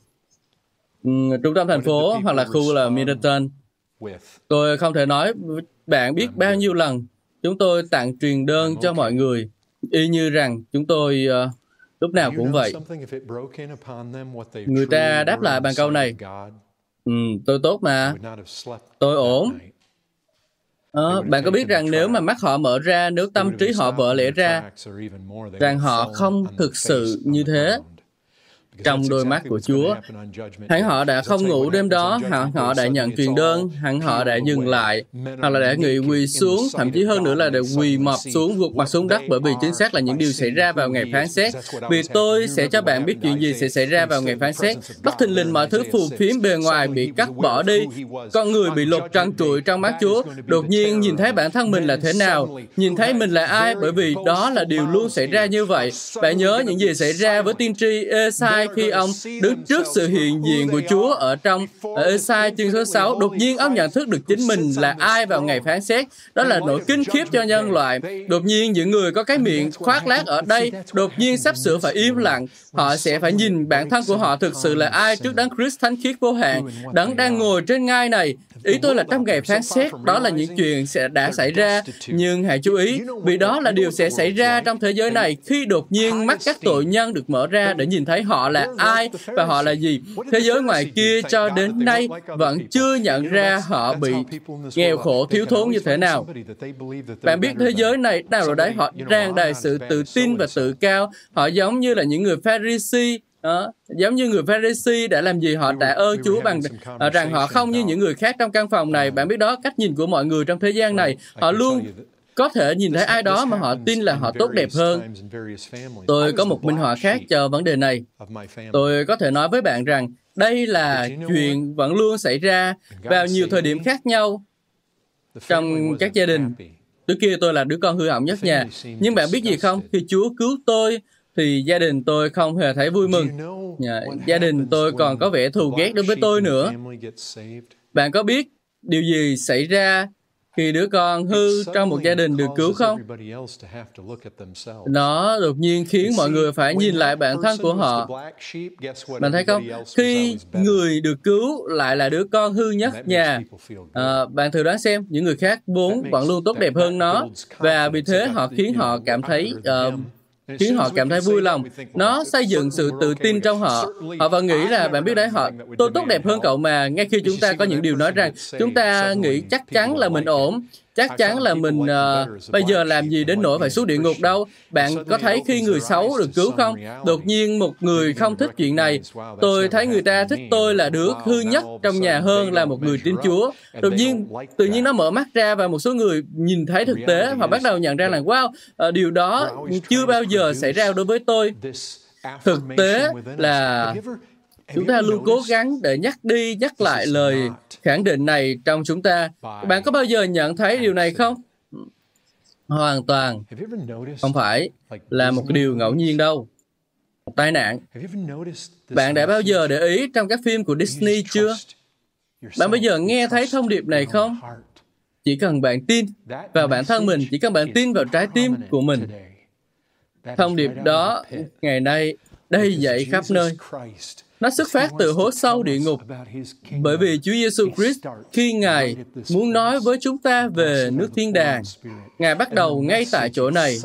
Um, trung tâm thành phố hoặc là khu là Middleton. tôi không thể nói bạn biết bao nhiêu lần chúng tôi tặng truyền đơn cho mọi người y như rằng chúng tôi uh, lúc nào cũng vậy. người ta đáp lại bằng câu này. Ừ, tôi tốt mà. Tôi ổn. Ờ, bạn có biết rằng nếu mà mắt họ mở ra, nếu tâm trí họ vỡ lẽ ra, rằng họ không thực sự như thế, trong đôi mắt của Chúa. Hẳn họ đã không ngủ đêm đó, hẳn họ đã nhận truyền đơn, hẳn họ đã dừng lại, hoặc là đã nghị quỳ xuống, thậm chí hơn nữa là đã quỳ mọp xuống, gục mặt xuống đất bởi vì chính xác là những điều xảy ra vào ngày phán xét. Vì tôi sẽ cho bạn biết chuyện gì sẽ xảy ra vào ngày phán xét. Bất thình lình mọi thứ phù phiếm bề ngoài bị cắt bỏ đi, con người bị lột trăng trụi trong mắt Chúa, đột nhiên nhìn thấy bản thân mình là thế nào, nhìn thấy mình là ai, bởi vì đó là điều luôn xảy ra như vậy. Bạn nhớ những gì xảy ra với tiên tri Esai khi ông đứng trước sự hiện diện của Chúa ở trong ở Esai chương số 6, đột nhiên ông nhận thức được chính mình là ai vào ngày phán xét. Đó là nỗi kinh khiếp cho nhân loại. Đột nhiên những người có cái miệng khoác lác ở đây, đột nhiên sắp sửa phải im lặng. Họ sẽ phải nhìn bản thân của họ thực sự là ai trước đấng Christ thánh khiết vô hạn, đấng đang ngồi trên ngai này, Ý tôi là trong ngày phán xét, đó là những chuyện sẽ đã xảy ra, nhưng hãy chú ý, vì đó là điều sẽ xảy ra trong thế giới này khi đột nhiên mắt các tội nhân được mở ra để nhìn thấy họ là ai và họ là gì. Thế giới ngoài kia cho đến nay vẫn chưa nhận ra họ bị nghèo khổ, thiếu thốn như thế nào. Bạn biết thế giới này nào rồi đấy, họ tràn đầy sự tự tin và tự cao. Họ giống như là những người Pharisee đó. Giống như người Pharisee đã làm gì họ đã ơn Chúa bằng uh, rằng họ không như những người khác trong căn phòng này. Bạn biết đó, cách nhìn của mọi người trong thế gian này, họ luôn có thể nhìn thấy ai đó mà họ tin là họ tốt đẹp hơn. Tôi có một minh họa khác cho vấn đề này. Tôi có thể nói với bạn rằng đây là chuyện vẫn luôn xảy ra vào nhiều thời điểm khác nhau trong các gia đình. Trước kia tôi là đứa con hư hỏng nhất nhà. Nhưng bạn biết gì không? Khi Chúa cứu tôi, thì gia đình tôi không hề thấy vui mừng. Dạ, gia đình tôi còn có vẻ thù ghét đối với tôi nữa. Bạn có biết điều gì xảy ra khi đứa con hư trong một gia đình được cứu không? Nó đột nhiên khiến mọi người phải nhìn lại bản thân của họ. Bạn thấy không? Khi người được cứu lại là đứa con hư nhất nhà, à, bạn thử đoán xem, những người khác vốn vẫn luôn tốt đẹp hơn nó, và vì thế họ khiến họ cảm thấy uh, khiến họ cảm thấy vui lòng. Nó xây dựng sự tự tin trong họ. Họ vẫn nghĩ là, bạn biết đấy, họ, tôi tốt đẹp hơn cậu mà, ngay khi chúng ta có những điều nói rằng, chúng ta nghĩ chắc chắn là mình ổn, chắc chắn là mình uh, bây giờ làm gì đến nỗi phải xuống địa ngục đâu. Bạn có thấy khi người xấu được cứu không? Đột nhiên một người không thích chuyện này. Tôi thấy người ta thích tôi là đứa hư nhất trong nhà hơn là một người tin Chúa. Đột nhiên, tự nhiên nó mở mắt ra và một số người nhìn thấy thực tế và bắt đầu nhận ra là wow, uh, điều đó chưa bao giờ xảy ra đối với tôi. Thực tế là chúng ta luôn cố gắng để nhắc đi, nhắc lại lời khẳng định này trong chúng ta. Bạn có bao giờ nhận thấy điều này không? Hoàn toàn. Không phải là một điều ngẫu nhiên đâu. Một tai nạn. Bạn đã bao giờ để ý trong các phim của disney chưa? Bạn bây giờ nghe thấy thông điệp này không? Chỉ cần bạn tin vào bản thân mình, chỉ cần bạn tin vào trái tim của mình. Thông điệp đó, ngày nay, đây dậy khắp nơi nó xuất phát từ hố sâu địa ngục. Bởi vì Chúa Giêsu Christ khi Ngài muốn nói với chúng ta về nước thiên đàng, Ngài bắt đầu ngay tại chỗ này.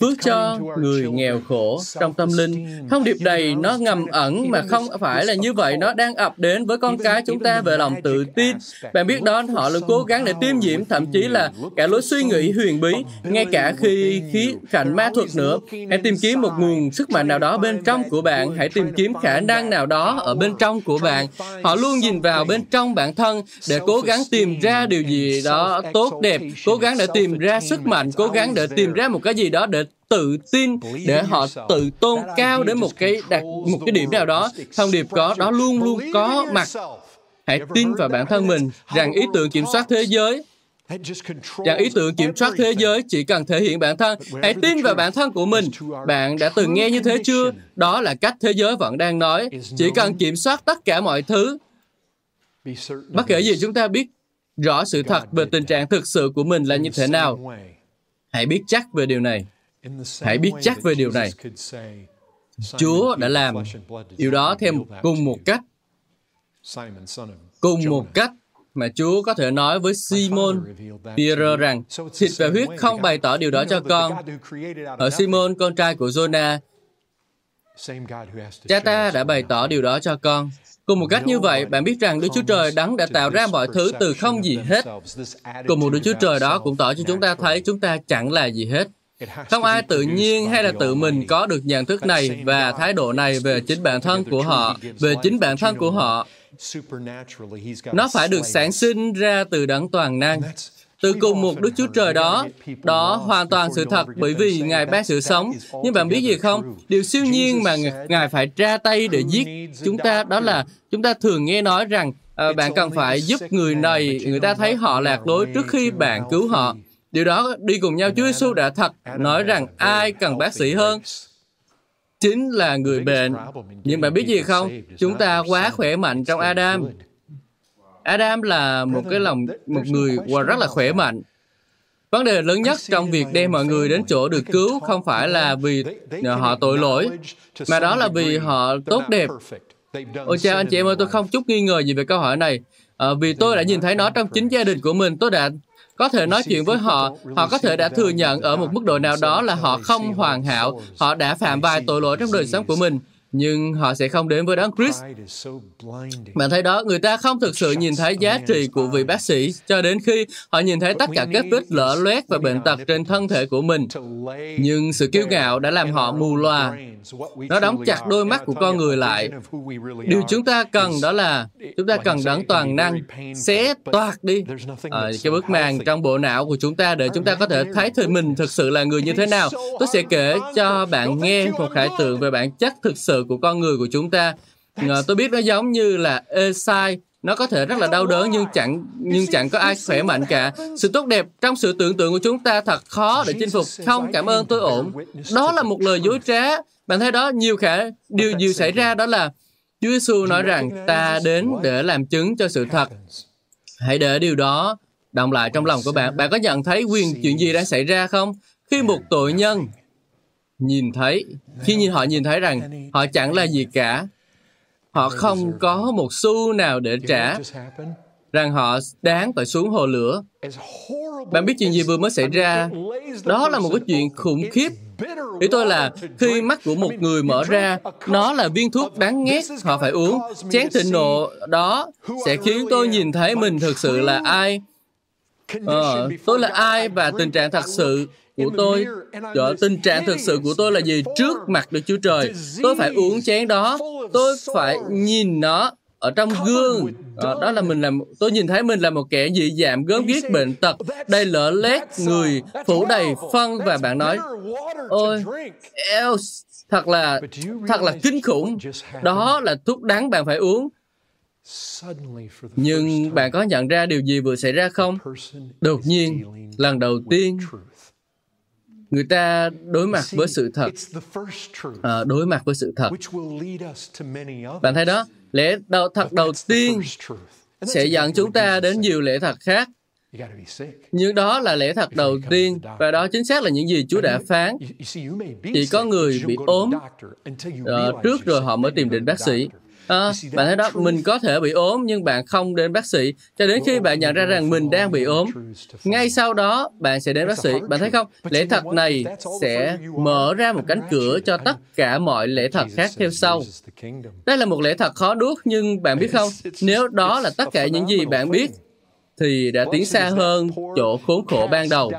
Phước cho người nghèo khổ trong tâm linh. Thông điệp này nó ngầm ẩn mà không phải là như vậy. Nó đang ập đến với con cái chúng ta về lòng tự tin. Bạn biết đó, họ luôn cố gắng để tiêm nhiễm, thậm chí là cả lối suy nghĩ huyền bí, ngay cả khi khí cảnh ma thuật nữa. Hãy tìm kiếm một nguồn sức mạnh nào đó bên trong của bạn. Hãy tìm kiếm khả năng nào đó ở bên trong của bạn. Họ luôn nhìn vào bên trong bản thân để cố gắng tìm ra điều gì đó tốt đẹp, cố gắng để tìm ra sức mạnh, cố gắng để tìm ra một cái gì đó để tự tin để họ tự tôn cao đến một cái đặt một cái điểm nào đó thông điệp có đó luôn luôn có mặt hãy tin vào bản thân mình rằng ý tưởng kiểm soát thế giới Rằng ý tưởng kiểm soát thế giới chỉ cần thể hiện bản thân. Hãy tin vào bản thân của mình. Bạn đã từng nghe như thế chưa? Đó là cách thế giới vẫn đang nói. Chỉ cần kiểm soát tất cả mọi thứ. Bất kể gì chúng ta biết rõ sự thật về tình trạng thực sự của mình là như thế nào. Hãy biết chắc về điều này. Hãy biết chắc về điều này. Chúa đã làm điều đó theo cùng một cách. Cùng một cách mà Chúa có thể nói với Simon Peter rằng thịt và huyết không bày tỏ điều đó cho con. Ở Simon, con trai của Jonah, cha ta đã bày tỏ điều đó cho con. Cùng một cách như vậy, bạn biết rằng Đức Chúa Trời đấng đã tạo ra mọi thứ từ không gì hết. Cùng một Đức Chúa Trời đó cũng tỏ cho chúng ta thấy chúng ta chẳng là gì hết. Không ai tự nhiên hay là tự mình có được nhận thức này và thái độ này về chính bản thân của họ, về chính bản thân của họ. Nó phải được sản sinh ra từ đấng toàn năng từ cùng một Đức Chúa Trời đó. Đó hoàn toàn sự thật bởi vì Ngài ban sự sống. Nhưng bạn biết gì không? Điều siêu nhiên mà Ngài phải ra tay để giết chúng ta đó là chúng ta thường nghe nói rằng à, bạn cần phải giúp người này, người ta thấy họ lạc lối trước khi bạn cứu họ. Điều đó đi cùng nhau Chúa Giêsu đã thật nói rằng ai cần bác sĩ hơn chính là người bệnh. Nhưng bạn biết gì không? Chúng ta quá khỏe mạnh trong Adam. Adam là một cái lòng một người rất là khỏe mạnh. Vấn đề lớn nhất trong việc đem mọi người đến chỗ được cứu không phải là vì họ tội lỗi, mà đó là vì họ tốt đẹp. Ôi chào anh chị em ơi, tôi không chút nghi ngờ gì về câu hỏi này. À, vì tôi đã nhìn thấy nó trong chính gia đình của mình, tôi đã có thể nói chuyện với họ họ có thể đã thừa nhận ở một mức độ nào đó là họ không hoàn hảo họ đã phạm vài tội lỗi trong đời sống của mình nhưng họ sẽ không đến với đấng Christ. Bạn thấy đó, người ta không thực sự nhìn thấy giá trị của vị bác sĩ cho đến khi họ nhìn thấy tất cả các vết lở loét và bệnh tật trên thân thể của mình. Nhưng sự kiêu ngạo đã làm họ mù loà. Nó đóng chặt đôi mắt của con người lại. Điều chúng ta cần đó là chúng ta cần đấng toàn năng xé toạc đi à, cái bức màn trong bộ não của chúng ta để chúng ta có thể thấy thời mình thực sự là người như thế nào. Tôi sẽ kể cho bạn nghe một khải tượng về bản chất thực sự của con người của chúng ta. À, tôi biết nó giống như là Esai nó có thể rất là đau đớn nhưng chẳng nhưng chẳng có ai khỏe mạnh cả. Sự tốt đẹp trong sự tưởng tượng của chúng ta thật khó để chinh phục. Không cảm ơn tôi ổn. đó là một lời dối trá. Bạn thấy đó nhiều khả điều gì xảy ra đó là Chúa Giêsu nói rằng ta đến để làm chứng cho sự thật. hãy để điều đó động lại trong lòng của bạn. bạn có nhận thấy quyền chuyện gì đang xảy ra không? Khi một tội nhân nhìn thấy. Khi nhìn họ nhìn thấy rằng họ chẳng là gì cả. Họ không có một xu nào để trả. Rằng họ đáng phải xuống hồ lửa. Bạn biết chuyện gì vừa mới xảy ra? Đó là một cái chuyện khủng khiếp. Ý tôi là khi mắt của một người mở ra, nó là viên thuốc đáng ghét họ phải uống. Chén thịnh nộ đó sẽ khiến tôi nhìn thấy mình thực sự là ai. Ờ, tôi là ai và tình trạng thật sự của tôi. cho tình trạng thực sự của tôi là gì? trước mặt được Chúa Trời tôi phải uống chén đó tôi phải nhìn nó ở trong gương. à, đó là mình làm tôi nhìn thấy mình là một kẻ dị giảm gớm ghiếc bệnh tật. Đầy lỡ lét người phủ đầy phân và bạn nói ôi eo thật là thật là kinh khủng. đó là thuốc đắng bạn phải uống. Nhưng bạn có nhận ra điều gì vừa xảy ra không? đột nhiên lần đầu tiên người ta đối mặt với sự thật. à, đối mặt với sự thật. bạn thấy đó lẽ đầu thật đầu tiên sẽ dẫn chúng ta đến nhiều lễ thật khác. Nhưng đó là lẽ thật đầu tiên và đó chính xác là những gì Chúa đã phán. Chỉ có người bị ốm. uh, trước rồi họ mới tìm đến bác sĩ. À, bạn thấy đó, mình có thể bị ốm nhưng bạn không đến bác sĩ cho đến khi bạn nhận ra rằng mình đang bị ốm. Ngay sau đó, bạn sẽ đến bác sĩ. Bạn thấy không? Lễ thật này sẽ mở ra một cánh cửa cho tất cả mọi lễ thật khác theo sau. Đây là một lễ thật khó đuốt nhưng bạn biết không? Nếu đó là tất cả những gì bạn biết, thì đã tiến xa hơn chỗ khốn khổ ban đầu.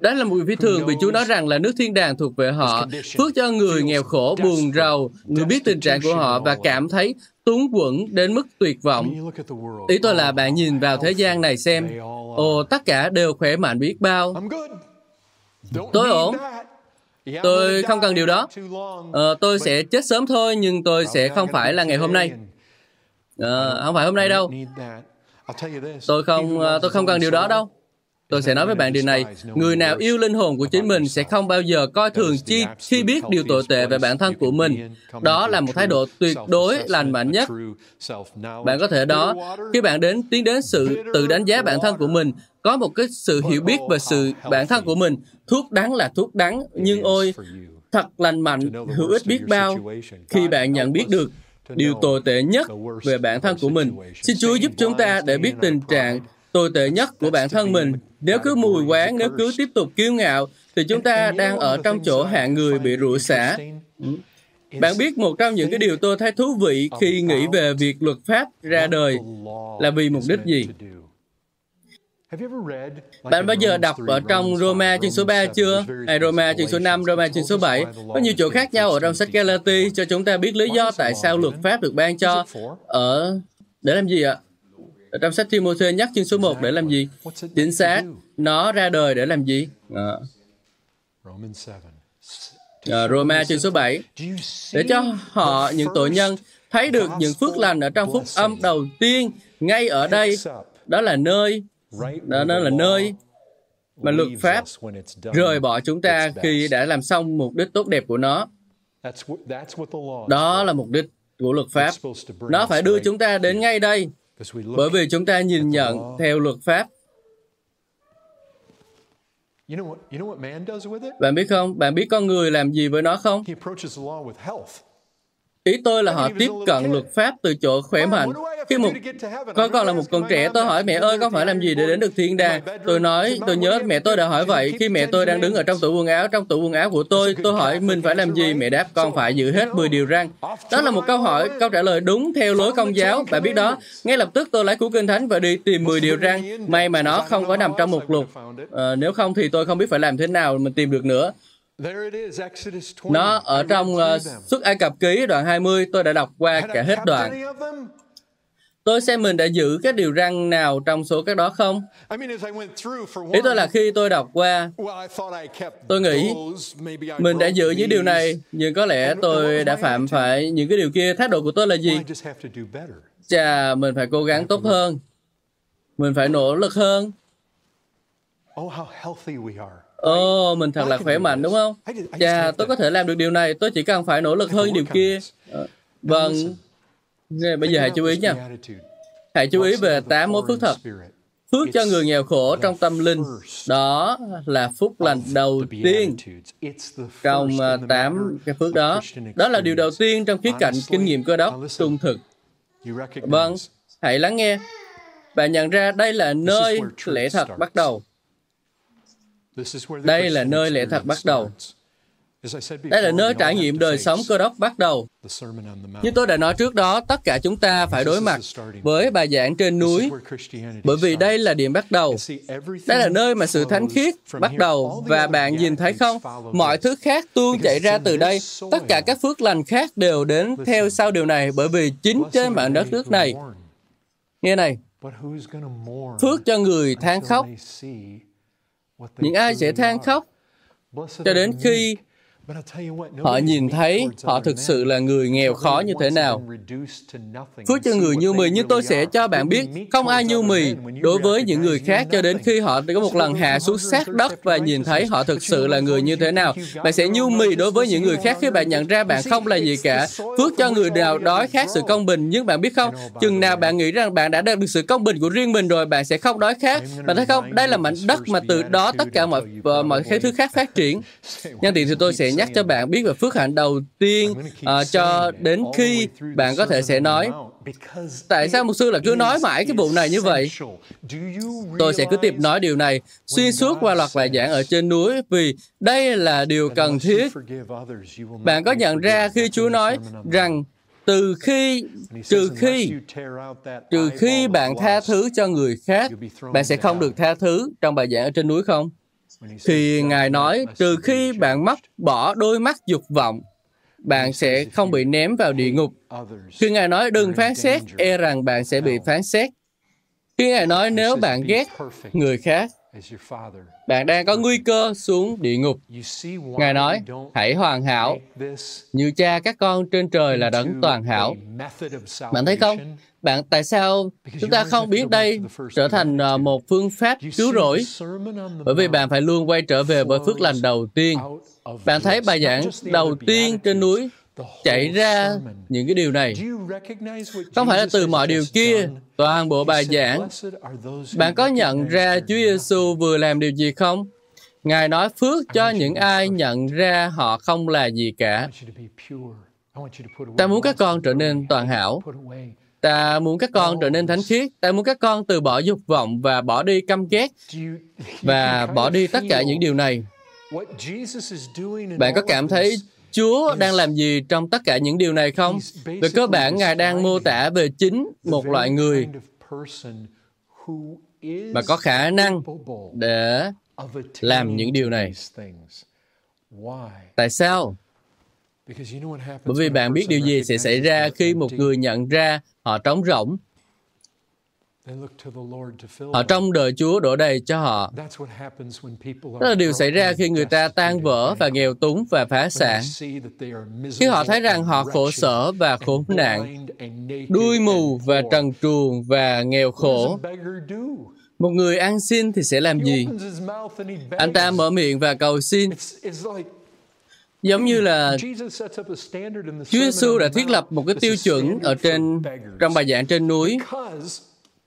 Đó là một phi thường vì Chúa nói rằng là nước thiên đàng thuộc về họ, phước cho người nghèo khổ, buồn rầu, người biết tình trạng của họ và cảm thấy túng quẫn đến mức tuyệt vọng. Ý tôi là bạn nhìn vào thế gian này xem, ồ, tất cả đều khỏe mạnh biết bao. Tôi ổn. Tôi không cần điều đó. Ờ, tôi sẽ chết sớm thôi, nhưng tôi sẽ không phải là ngày hôm nay. Ờ, không phải hôm nay đâu. Tôi không, ờ, tôi không cần điều đó đâu. Tôi sẽ nói với bạn điều này, người nào yêu linh hồn của chính mình sẽ không bao giờ coi thường chi khi biết điều tồi tệ về bản thân của mình. Đó là một thái độ tuyệt đối lành mạnh nhất. Bạn có thể đó, khi bạn đến tiến đến sự tự đánh giá bản thân của mình, có một cái sự hiểu biết về sự bản thân của mình. Thuốc đắng là thuốc đắng, nhưng ôi, thật lành mạnh, hữu ích biết bao khi bạn nhận biết được điều tồi tệ nhất về bản thân của mình. Xin Chúa giúp chúng ta để biết tình trạng tồi tệ nhất của bản thân mình. Nếu cứ mùi quán, nếu cứ tiếp tục kiêu ngạo, thì chúng ta đang ở trong chỗ hạng người bị rủa xả. Bạn biết một trong những cái điều tôi thấy thú vị khi nghĩ về việc luật pháp ra đời là vì mục đích gì? Bạn bao giờ đọc ở trong Roma chương số 3 chưa? Hay Roma chương số 5, Roma chương số 7? Có nhiều chỗ khác nhau ở trong sách Galati cho chúng ta biết lý do tại sao luật pháp được ban cho ở... Để làm gì ạ? Ở trong sách Timothy nhắc chương số 1 để làm gì? Chính xác, nó ra đời để làm gì? À. À, Roma chương số 7 để cho họ những tội nhân thấy được những phước lành ở trong phúc âm đầu tiên ngay ở đây đó là nơi đó, đó là nơi mà luật pháp rời bỏ chúng ta khi đã làm xong mục đích tốt đẹp của nó. Đó là mục đích của luật pháp. Nó phải đưa chúng ta đến ngay đây, bởi vì chúng ta nhìn nhận theo luật pháp. Bạn biết không? Bạn biết con người làm gì với nó không? Ý tôi là họ tiếp cận luật pháp từ chỗ khỏe mạnh. Khi một con còn là một con trẻ, tôi hỏi mẹ ơi, con phải làm gì để đến được thiên đàng? Tôi nói, tôi nhớ mẹ tôi đã hỏi vậy. Khi mẹ tôi đang đứng ở trong tủ quần áo, trong tủ quần áo của tôi, tôi hỏi mình phải làm gì? Mẹ đáp, con phải giữ hết 10 điều răn. Đó là một câu hỏi, câu trả lời đúng theo lối công giáo. Bạn biết đó, ngay lập tức tôi lấy cuốn kinh thánh và đi tìm 10 điều răn. May mà nó không có nằm trong một lục. À, nếu không thì tôi không biết phải làm thế nào mình tìm được nữa. Nó ở trong uh, suất Ai Cập ký đoạn 20, tôi đã đọc qua cả hết đoạn. Tôi xem mình đã giữ các điều răn nào trong số các đó không? Ý tôi là khi tôi đọc qua, tôi nghĩ mình đã giữ những điều này, nhưng có lẽ tôi đã phạm phải những cái điều kia. Thái độ của tôi là gì? Chà, mình phải cố gắng tốt hơn. Mình phải nỗ lực hơn. Ồ, oh, mình thật là khỏe mạnh đúng không? Chà, tôi có thể làm được điều này, tôi chỉ cần phải nỗ lực hơn điều kia. Vâng, bây giờ hãy chú ý nha. Hãy chú ý về tám mối phước thật. Phước cho người nghèo khổ trong tâm linh. Đó là phúc lành đầu tiên trong à, tám cái phước đó. Đó là điều đầu tiên trong khía cạnh kinh nghiệm cơ đốc trung thực. Vâng, hãy lắng nghe. Bạn nhận ra đây là nơi lễ thật bắt đầu. Đây là nơi lễ thật bắt đầu. Đây là nơi trải nghiệm đời sống cơ đốc bắt đầu. Như tôi đã nói trước đó, tất cả chúng ta phải đối mặt với bài giảng trên núi, bởi vì đây là điểm bắt đầu. Đây là nơi mà sự thánh khiết bắt đầu, và bạn nhìn thấy không? Mọi thứ khác tuôn chạy ra từ đây. Tất cả các phước lành khác đều đến theo sau điều này, bởi vì chính trên mảnh đất nước này. Nghe này, phước cho người than khóc? những ai sẽ than khóc? Cho đến khi Họ nhìn thấy họ thực sự là người nghèo khó như thế nào. Phước cho người nhu mì, nhưng tôi sẽ cho bạn biết, không ai nhu mì đối với những người khác cho đến khi họ có một lần hạ xuống sát đất và nhìn thấy họ thực sự là người như thế nào. Bạn sẽ nhu mì đối với những người khác khi bạn nhận ra bạn không là gì cả. Phước cho người nào đói khát sự công bình, nhưng bạn biết không, chừng nào bạn nghĩ rằng bạn đã đạt được sự công bình của riêng mình rồi, bạn sẽ không đói khát. Bạn thấy không? Đây là mảnh đất mà từ đó tất cả mọi mọi cái thứ khác phát triển. Nhân tiện thì tôi sẽ nhắc cho bạn biết về phước hạnh đầu tiên uh, cho đến khi bạn có thể sẽ nói. tại sao mục sư là cứ nói mãi cái vụ này như vậy? tôi sẽ cứ tiếp nói điều này xuyên suốt qua loạt bài giảng ở trên núi vì đây là điều cần thiết. bạn có nhận ra khi chúa nói rằng từ khi trừ khi trừ khi bạn tha thứ cho người khác bạn sẽ không được tha thứ trong bài giảng ở trên núi không thì Ngài nói, trừ khi bạn mắc bỏ đôi mắt dục vọng, bạn sẽ không bị ném vào địa ngục. Khi Ngài nói đừng phán xét, e rằng bạn sẽ bị phán xét. Khi Ngài nói nếu bạn ghét người khác, bạn đang có nguy cơ xuống địa ngục. Ngài nói, hãy hoàn hảo, như cha các con trên trời là đấng toàn hảo. Bạn thấy không? Bạn tại sao chúng ta không biết đây trở thành ờ, một phương pháp cứu rỗi? Bởi vì bạn phải luôn quay trở về với phước lành đầu tiên. Bạn thấy bài giảng đầu tiên trên núi chạy ra những cái điều này. Không phải là từ mọi điều kia toàn bộ bài giảng. Bạn có nhận ra chúa giêsu vừa làm điều gì không? Ngài nói phước cho những ai nhận ra họ không là gì cả. Ta muốn các con trở nên toàn hảo ta muốn các con trở nên thánh khiết ta muốn các con từ bỏ dục vọng và bỏ đi căm ghét và bỏ đi tất cả những điều này bạn có cảm thấy Chúa đang làm gì trong tất cả những điều này không? Về cơ bản, Ngài đang mô tả về chính một loại người mà có khả năng để làm những điều này. Tại sao? Bởi vì bạn biết điều gì sẽ xảy ra khi một người nhận ra họ trống rỗng Họ trong đời Chúa đổ đầy cho họ. Đó là điều xảy ra khi người ta tan vỡ và nghèo túng và phá sản. Khi họ thấy rằng họ khổ sở và khốn nạn, đuôi mù và trần truồng và nghèo khổ, một người ăn xin thì sẽ làm gì? Anh ta mở miệng và cầu xin. Giống như là Chúa Giêsu đã thiết lập một cái tiêu chuẩn ở trên trong bài giảng trên núi.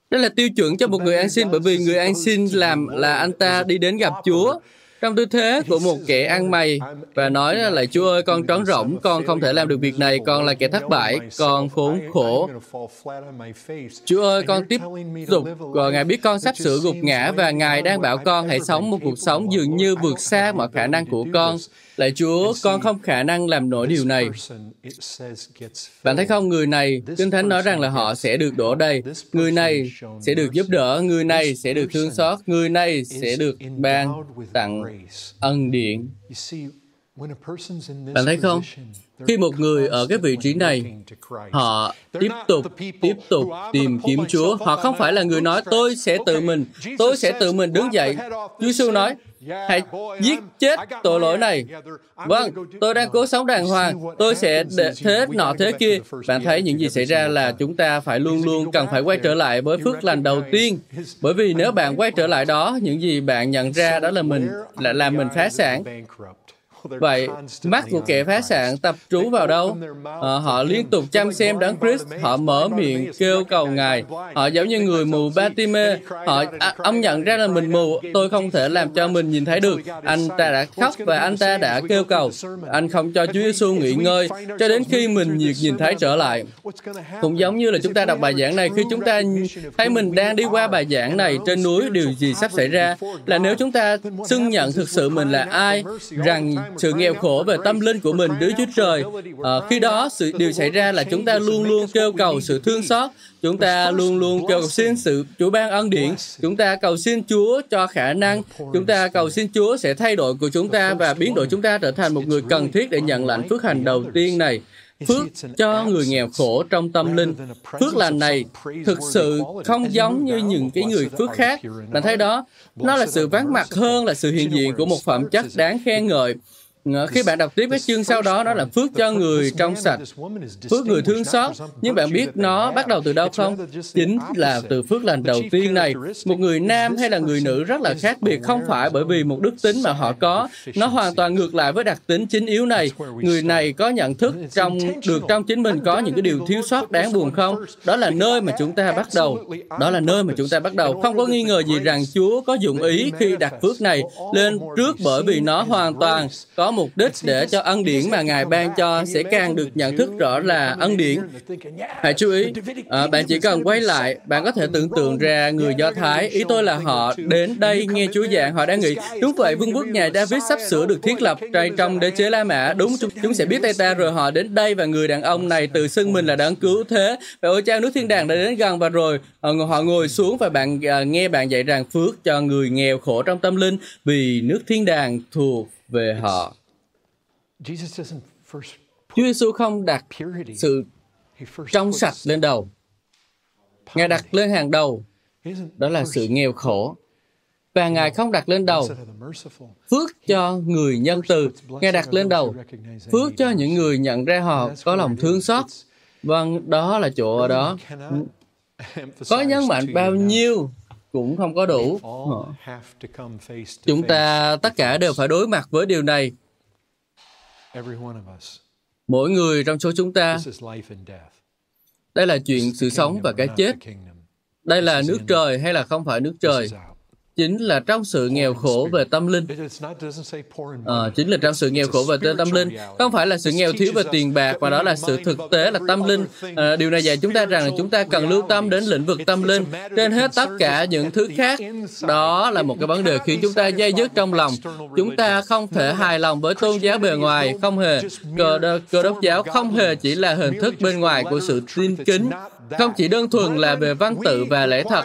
Đó là tiêu chuẩn cho một người ăn xin bởi vì người ăn xin làm là anh ta đi đến gặp Chúa trong tư thế của một kẻ ăn mày và nói là Chúa ơi con trống rỗng con không thể làm được việc này con là kẻ thất bại con khốn khổ Chúa ơi con tiếp tục và Ngài biết con sắp sửa gục ngã và Ngài đang bảo con hãy sống một cuộc sống dường như vượt xa mọi khả năng của con Lạy Chúa, con không khả năng làm nổi điều này. Bạn thấy không, người này, Kinh Thánh nói rằng là họ sẽ được đổ đầy. Người này sẽ được giúp đỡ, người này sẽ được thương xót, người này sẽ được ban tặng ân điển. Bạn thấy không? Khi một người ở cái vị trí này, họ tiếp tục, tiếp tục tìm kiếm Chúa. Họ không phải là người nói, tôi sẽ tự mình, tôi sẽ tự mình đứng dậy. Chúa Giêsu nói, hãy giết chết tội lỗi này. Vâng, tôi đang cố sống đàng hoàng, tôi sẽ để thế nọ thế kia. Bạn thấy những gì xảy ra là chúng ta phải luôn luôn cần phải quay trở lại với phước lành đầu tiên. Bởi vì nếu bạn quay trở lại đó, những gì bạn nhận ra đó là mình là làm mình phá sản. Vậy, mắt của kẻ phá sản tập trú vào đâu? À, họ liên tục chăm xem đấng Christ, họ mở miệng kêu cầu Ngài. Họ giống như người mù Batime. Họ, à, ông nhận ra là mình mù, tôi không thể làm cho mình nhìn thấy được. Anh ta đã khóc và anh ta đã kêu cầu. Anh không cho Chúa Giêsu nghỉ ngơi cho đến khi mình nhiệt nhìn thấy trở lại. Cũng giống như là chúng ta đọc bài giảng này, khi chúng ta thấy mình đang đi qua bài giảng này trên núi, điều gì sắp xảy ra là nếu chúng ta xưng nhận thực sự mình là ai, rằng sự nghèo khổ về tâm linh của mình Đức Chúa Trời. À, khi đó sự điều xảy ra là chúng ta luôn luôn kêu cầu sự thương xót, chúng ta luôn luôn cầu xin sự Chúa ban ân điển, chúng ta cầu xin Chúa cho khả năng, chúng ta cầu xin Chúa sẽ thay đổi của chúng ta và biến đổi chúng ta trở thành một người cần thiết để nhận lãnh phước hành đầu tiên này phước cho người nghèo khổ trong tâm linh. Phước lành này thực sự không giống như những cái người phước khác. Bạn thấy đó, nó là sự vắng mặt hơn là sự hiện diện của một phẩm chất đáng khen ngợi. Ờ, khi bạn đọc tiếp cái chương sau đó, nó là phước cho người trong sạch, phước người thương xót. Nhưng bạn biết nó bắt đầu từ đâu không? Chính là từ phước lành đầu tiên này. Một người nam hay là người nữ rất là khác biệt, không phải bởi vì một đức tính mà họ có. Nó hoàn toàn ngược lại với đặc tính chính yếu này. Người này có nhận thức trong được trong chính mình có những cái điều thiếu sót đáng buồn không? Đó là nơi mà chúng ta bắt đầu. Đó là nơi mà chúng ta bắt đầu. Không có nghi ngờ gì rằng Chúa có dụng ý khi đặt phước này lên trước bởi vì nó hoàn toàn có mục đích để cho ân điển mà Ngài ban cho sẽ càng được nhận thức rõ là ân điển. Hãy chú ý, à, bạn chỉ cần quay lại, bạn có thể tưởng tượng ra người Do Thái. Ý tôi là họ đến đây nghe Chúa giảng, họ đang nghĩ, đúng vậy, vương quốc nhà David sắp sửa được thiết lập trong đế chế La Mã. Đúng, chúng, chúng sẽ biết tay ta rồi họ đến đây và người đàn ông này tự xưng mình là đấng cứu thế. Và ôi cha nước thiên đàng đã đến gần và rồi à, họ ngồi xuống và bạn à, nghe bạn dạy rằng phước cho người nghèo khổ trong tâm linh vì nước thiên đàng thuộc về họ. Chúa Giêsu không đặt sự trong sạch lên đầu. Ngài đặt lên hàng đầu, đó là sự nghèo khổ. Và Ngài không đặt lên đầu phước cho người nhân từ. Ngài đặt lên đầu phước cho những người nhận ra họ có lòng thương xót. Vâng, đó là chỗ ở đó. Có nhấn mạnh bao nhiêu cũng không có đủ. Chúng ta tất cả đều phải đối mặt với điều này Mỗi người trong số chúng ta, đây là chuyện sự sống và cái chết. Đây là nước trời hay là không phải nước trời? Chính là trong sự nghèo khổ về tâm linh. À, chính là trong sự nghèo khổ về tâm linh. Không phải là sự nghèo thiếu về tiền bạc, mà đó là sự thực tế là tâm linh. À, điều này dạy chúng ta rằng là chúng ta cần lưu tâm đến lĩnh vực tâm linh. Trên hết tất cả những thứ khác, đó là một cái vấn đề khiến chúng ta dây dứt trong lòng. Chúng ta không thể hài lòng với tôn giáo bề ngoài, không hề. Cơ, cơ đốc giáo không hề chỉ là hình thức bên ngoài của sự tin kính, không chỉ đơn thuần là về văn tự và lẽ thật.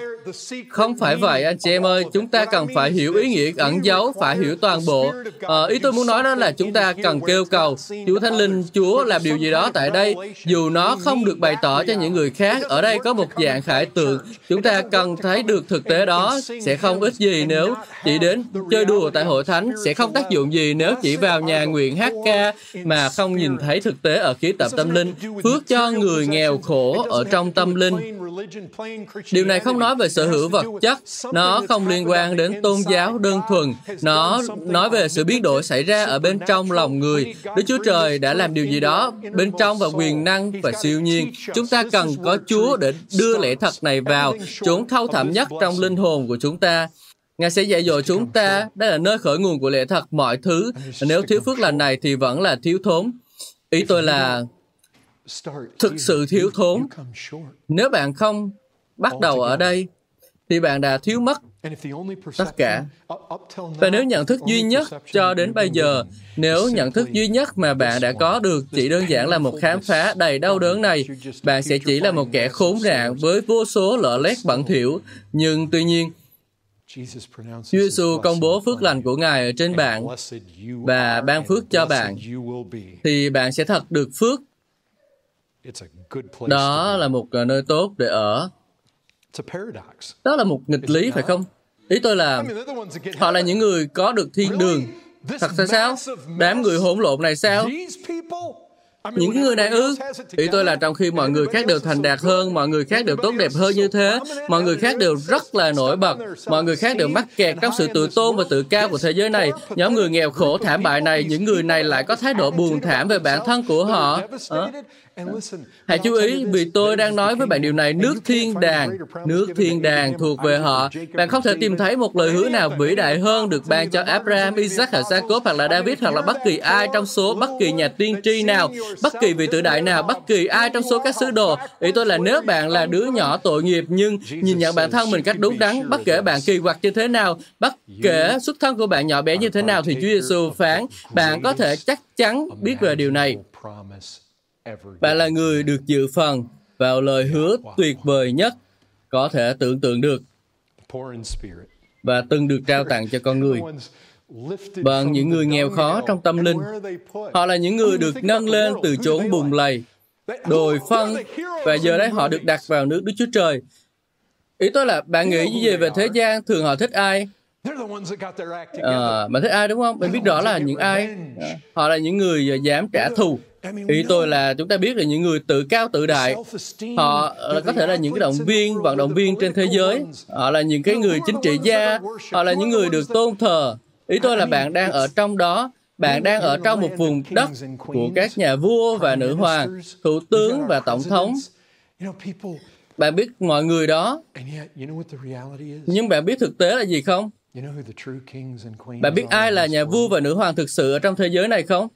Không phải vậy anh chị em ơi, chúng ta cần phải hiểu ý nghĩa ẩn giấu, phải hiểu toàn bộ. À, ý tôi muốn nói đó là chúng ta cần kêu cầu Chúa Thánh Linh, Chúa làm điều gì đó tại đây, dù nó không được bày tỏ cho những người khác. Ở đây có một dạng khải tượng, chúng ta cần thấy được thực tế đó sẽ không ít gì nếu chỉ đến chơi đùa tại hội thánh, sẽ không tác dụng gì nếu chỉ vào nhà nguyện hát ca mà không nhìn thấy thực tế ở khía tập tâm linh. Phước cho người nghèo khổ ở trong tâm linh. Điều này không nói về sở hữu vật chất, nó không liên quan đến tôn giáo đơn thuần, nó nói về sự biến đổi xảy ra ở bên trong lòng người. Đức Chúa Trời đã làm điều gì đó bên trong và quyền năng và siêu nhiên. Chúng ta cần có Chúa để đưa lẽ thật này vào, chốn thâu thẳm nhất trong linh hồn của chúng ta. Ngài sẽ dạy dỗ chúng ta, đây là nơi khởi nguồn của lẽ thật mọi thứ. Nếu thiếu phước lành này thì vẫn là thiếu thốn. Ý tôi là thực sự thiếu thốn. Nếu bạn không bắt đầu ở đây, thì bạn đã thiếu mất tất cả. Và nếu nhận thức duy nhất cho đến bây giờ, nếu nhận thức duy nhất mà bạn đã có được chỉ đơn giản là một khám phá đầy đau đớn này, bạn sẽ chỉ là một kẻ khốn nạn với vô số lỡ lét bẩn thỉu. Nhưng tuy nhiên, Chúa Giêsu công bố phước lành của Ngài ở trên bạn và ban phước cho bạn, thì bạn sẽ thật được phước. Đó là một nơi tốt để ở. Đó là một nghịch lý, phải không? Ý tôi là họ là những người có được thiên đường. Thật ra sao? Đám người hỗn lộn này sao? Những người này ư? Ý tôi là trong khi mọi người khác đều thành đạt hơn, mọi người khác đều tốt đẹp hơn như thế, mọi người khác đều rất là nổi bật, mọi người khác đều mắc kẹt trong sự tự tôn và tự cao của thế giới này. Nhóm người nghèo khổ thảm bại này, những người này lại có thái độ buồn thảm về bản thân của họ. À, Hãy chú ý, vì tôi đang nói với bạn điều này, nước thiên đàng, nước thiên đàng thuộc về họ. Bạn không thể tìm thấy một lời hứa nào vĩ đại hơn được ban cho Abraham, Isaac, hoặc Jacob, hoặc là David, hoặc là bất kỳ ai trong số bất kỳ nhà tiên tri nào, bất kỳ vị tử đại nào, bất kỳ ai trong số các sứ đồ. Ý tôi là nếu bạn là đứa nhỏ tội nghiệp nhưng nhìn nhận bản thân mình cách đúng đắn, bất kể bạn kỳ quặc như thế nào, bất kể xuất thân của bạn nhỏ bé như thế nào thì Chúa Giêsu phán, bạn có thể chắc chắn biết về điều này. Bạn là người được dự phần vào lời hứa tuyệt vời nhất có thể tưởng tượng được và từng được trao tặng cho con người bằng những người nghèo khó trong tâm linh. Họ là những người được nâng lên từ chốn bùn lầy, đồi phân, và giờ đây họ được đặt vào nước Đức Chúa Trời. Ý tôi là, bạn nghĩ gì về thế gian? Thường họ thích ai? À, bạn thích ai đúng không? Bạn biết rõ là những ai? Họ là những người dám trả thù. Ý tôi là chúng ta biết là những người tự cao tự đại, họ có thể là những cái động viên, vận động viên trên thế giới, họ là những cái người chính trị gia, họ là những người được tôn thờ. Ý tôi là bạn đang ở trong đó, bạn đang ở trong một vùng đất của các nhà vua và nữ hoàng, thủ tướng và tổng thống. Bạn biết mọi người đó, nhưng bạn biết thực tế là gì không? Bạn biết ai là nhà vua và nữ hoàng thực sự ở trong thế giới này không?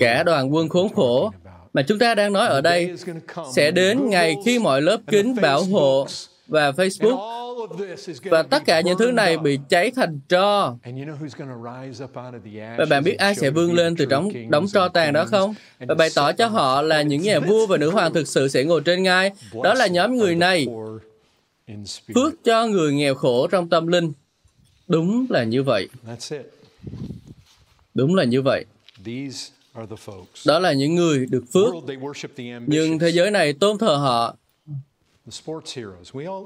Cả đoàn quân khốn khổ mà chúng ta đang nói ở đây sẽ đến ngày khi mọi lớp kính bảo hộ và Facebook và tất cả những thứ này bị cháy thành tro. Và bạn biết ai sẽ vươn lên từ đống, đống tro tàn đó không? Và bày tỏ cho họ là những nhà vua và nữ hoàng thực sự sẽ ngồi trên ngai. Đó là nhóm người này. Phước cho người nghèo khổ trong tâm linh. Đúng là như vậy. Đúng là như vậy. Đó là những người được phước, nhưng thế giới này tôn thờ họ.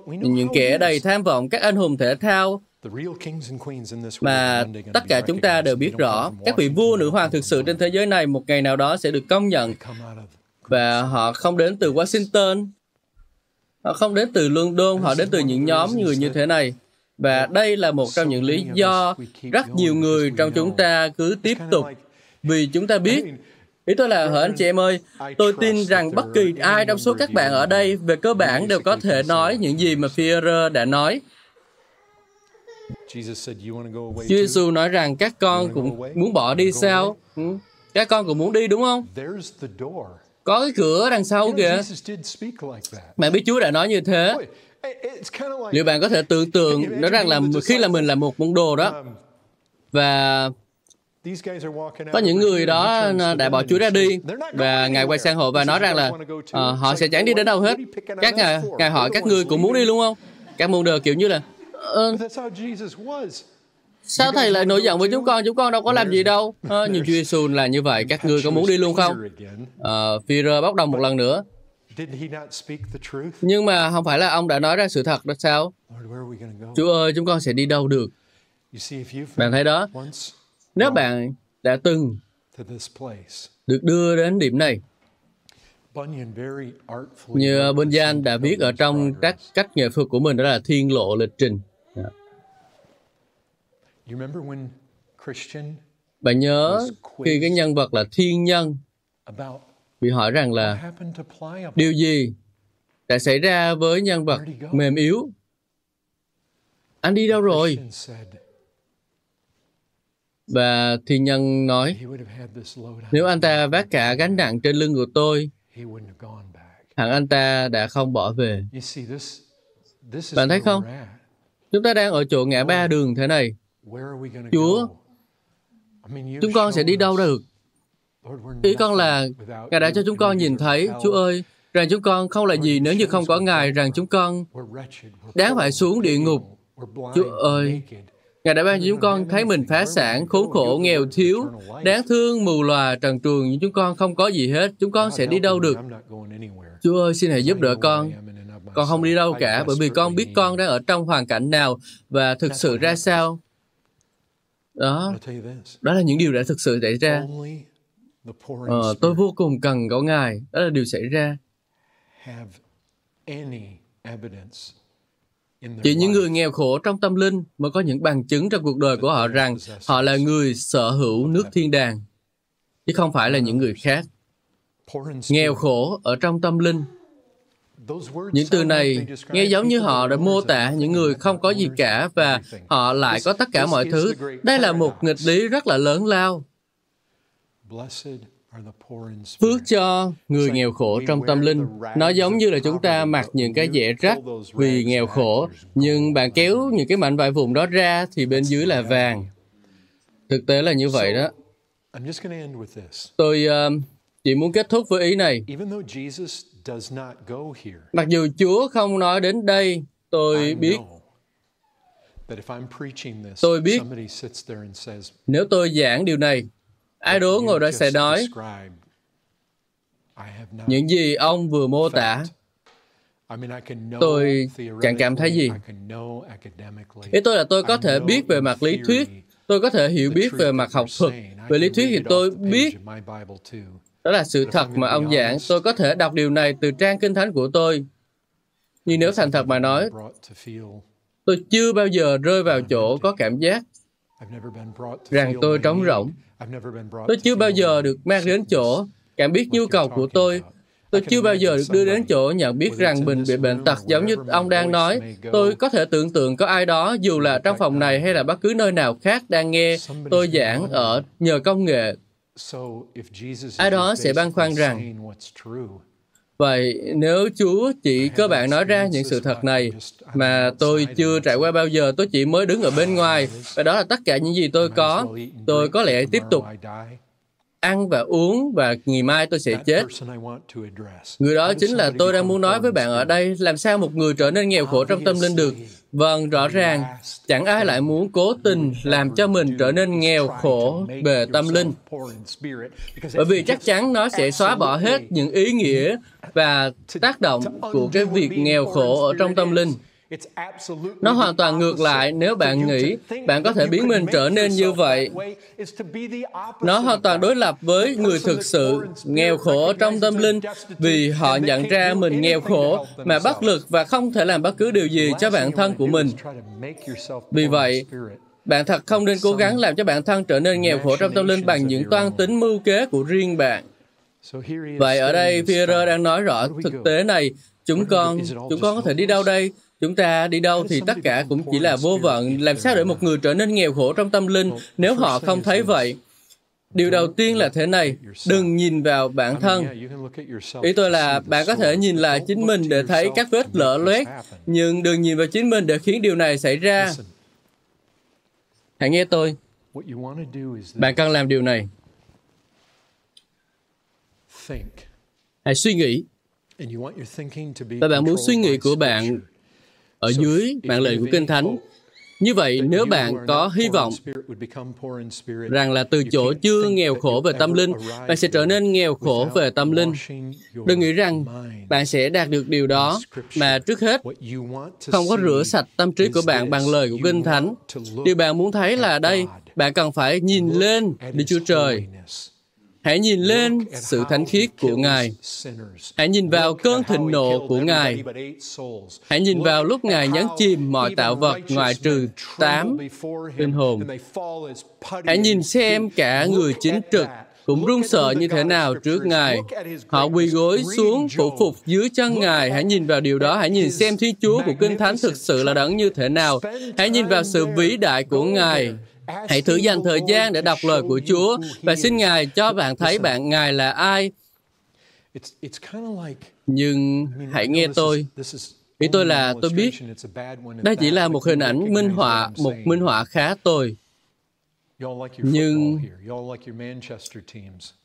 Những kẻ đầy tham vọng các anh hùng thể thao. Mà tất cả chúng ta đều biết rõ các vị vua nữ hoàng thực sự trên thế giới này một ngày nào đó sẽ được công nhận. Và họ không đến từ Washington. Họ không đến từ London họ đến từ những nhóm người như thế này. Và đây là một trong những lý do rất nhiều người trong chúng ta cứ tiếp tục vì chúng ta biết Ý tôi là, hỡi anh chị em ơi, tôi tin rằng bất kỳ ai trong số các bạn ở đây về cơ bản đều có thể nói những gì mà Führer đã nói. Chúa Giêsu nói rằng các con cũng muốn bỏ đi sao? Ừ, các con cũng muốn đi đúng không? Có cái cửa đằng sau kìa. Bạn biết Chúa đã nói như thế. Liệu bạn có thể tưởng tượng nói rằng là khi là mình là một môn đồ đó và có những người đó đã bỏ Chúa ra đi và Ngài quay sang họ và nói rằng là uh, họ sẽ chẳng đi đến đâu hết. Các Ngài, Ngài hỏi các ngươi cũng muốn đi luôn không? Các môn đồ kiểu như là uh, Sao thầy lại nổi giận với chúng con? Chúng con đâu có làm gì đâu. À, nhưng Chúa Giêsu là như vậy. Các ngươi có muốn đi luôn không? Uh, Phi-rơ bắt đầu một lần nữa. Nhưng mà không phải là ông đã nói ra sự thật đó sao? Chúa ơi, chúng con sẽ đi đâu được? Bạn thấy đó, nếu bạn đã từng được đưa đến điểm này, như Bunyan đã viết ở trong các cách nghệ thuật của mình đó là thiên lộ lịch trình. Bạn nhớ khi cái nhân vật là thiên nhân bị hỏi rằng là điều gì đã xảy ra với nhân vật mềm yếu? Anh đi đâu rồi? Và thiên nhân nói, nếu anh ta vác cả gánh nặng trên lưng của tôi, hẳn anh ta đã không bỏ về. Bạn thấy không? Chúng ta đang ở chỗ ngã ba đường thế này. Chúa, chúng con sẽ đi đâu được? Ý con là, Ngài đã cho chúng con nhìn thấy, Chúa ơi, rằng chúng con không là gì nếu như không có Ngài, rằng chúng con đáng phải xuống địa ngục. Chúa ơi, Ngài đã ban cho chúng con thấy mình phá sản, khốn khổ, nghèo thiếu, đáng thương, mù lòa, trần truồng, nhưng chúng con không có gì hết. Chúng con sẽ đi đâu được? Chúa ơi, xin hãy giúp đỡ con. Con không đi đâu cả, bởi vì con biết con đang ở trong hoàn cảnh nào và thực sự ra sao. Đó, đó là những điều đã thực sự xảy ra. Ờ, tôi vô cùng cần có Ngài. Đó là điều xảy ra. Chỉ những người nghèo khổ trong tâm linh mới có những bằng chứng trong cuộc đời của họ rằng họ là người sở hữu nước thiên đàng, chứ không phải là những người khác. Nghèo khổ ở trong tâm linh. Những từ này nghe giống như họ đã mô tả những người không có gì cả và họ lại có tất cả mọi thứ. Đây là một nghịch lý rất là lớn lao. Phước cho người nghèo khổ trong tâm linh. Nó giống như là chúng ta mặc những cái dẻ rách vì nghèo khổ, nhưng bạn kéo những cái mảnh vải vùng đó ra thì bên dưới là vàng. Thực tế là như vậy đó. Tôi uh, chỉ muốn kết thúc với ý này. Mặc dù Chúa không nói đến đây, tôi biết Tôi biết nếu tôi giảng điều này Ai đó ngồi đó sẽ nói, những gì ông vừa mô tả, tôi chẳng cảm thấy gì. Ý tôi là tôi có thể biết về mặt lý thuyết, tôi có thể hiểu biết về mặt học thuật. Về lý thuyết thì tôi biết. đó là sự thật mà ông giảng. Tôi có thể đọc điều này từ trang kinh thánh của tôi. Nhưng nếu thành thật mà nói, tôi chưa bao giờ rơi vào chỗ có cảm giác rằng tôi trống rỗng Tôi chưa bao giờ được mang đến chỗ cảm biết nhu cầu của tôi. Tôi chưa bao giờ được đưa đến chỗ nhận biết rằng mình bị bệnh tật giống như ông đang nói. Tôi có thể tưởng tượng có ai đó, dù là trong phòng này hay là bất cứ nơi nào khác đang nghe tôi giảng ở nhờ công nghệ. Ai đó sẽ băn khoăn rằng Vậy nếu Chúa chỉ cơ bản nói ra những sự thật này mà tôi chưa trải qua bao giờ, tôi chỉ mới đứng ở bên ngoài. và đó là tất cả những gì tôi có, tôi có lẽ tiếp tục ăn và uống và ngày mai tôi sẽ chết. Người đó chính là tôi đang muốn nói với bạn ở đây, làm sao một người trở nên nghèo khổ trong tâm linh được. Vâng, rõ ràng, chẳng ai lại muốn cố tình làm cho mình trở nên nghèo khổ về tâm linh. Bởi vì chắc chắn nó sẽ xóa bỏ hết những ý nghĩa và tác động của cái việc nghèo khổ ở trong tâm linh. Nó hoàn toàn ngược lại nếu bạn nghĩ bạn có thể biến mình trở nên như vậy. Nó hoàn toàn đối lập với người thực sự nghèo khổ trong tâm linh vì họ nhận ra mình nghèo khổ mà bất lực và không thể làm bất cứ điều gì cho bản thân của mình. Vì vậy, bạn thật không nên cố gắng làm cho bản thân trở nên nghèo khổ trong tâm linh bằng những toan tính mưu kế của riêng bạn. Vậy ở đây, Peter đang nói rõ thực tế này. Chúng con, chúng con có thể đi đâu đây? Chúng ta đi đâu thì tất cả cũng chỉ là vô vọng. Làm sao để một người trở nên nghèo khổ trong tâm linh nếu họ không thấy vậy? Điều đầu tiên là thế này, đừng nhìn vào bản thân. Ý tôi là bạn có thể nhìn lại chính mình để thấy các vết lỡ loét, nhưng đừng nhìn vào chính mình để khiến điều này xảy ra. Hãy nghe tôi. Bạn cần làm điều này. Hãy suy nghĩ. Và bạn muốn suy nghĩ của bạn ở dưới mạng lệnh của Kinh Thánh như vậy, nếu bạn có hy vọng rằng là từ chỗ chưa nghèo khổ về tâm linh, bạn sẽ trở nên nghèo khổ về tâm linh. Đừng nghĩ rằng bạn sẽ đạt được điều đó, mà trước hết, không có rửa sạch tâm trí của bạn bằng lời của Kinh Thánh. Điều bạn muốn thấy là đây, bạn cần phải nhìn lên Đức Chúa Trời Hãy nhìn lên sự thánh khiết của Ngài. Hãy nhìn vào cơn thịnh nộ của Ngài. Hãy nhìn vào lúc Ngài nhấn chìm mọi tạo vật ngoại trừ tám linh hồn. Hãy nhìn xem cả người chính trực cũng run sợ như thế nào trước Ngài. Họ quỳ gối xuống phủ phục dưới chân Ngài. Hãy nhìn vào điều đó. Hãy nhìn xem Thiên Chúa của Kinh Thánh thực sự là đấng như thế nào. Hãy nhìn vào sự vĩ đại của Ngài. Hãy thử dành thời gian để đọc lời của Chúa và xin Ngài cho bạn thấy bạn Ngài là ai. Nhưng hãy nghe tôi. Ý tôi là tôi biết đây chỉ là một hình ảnh minh họa, một minh họa khá tồi. Nhưng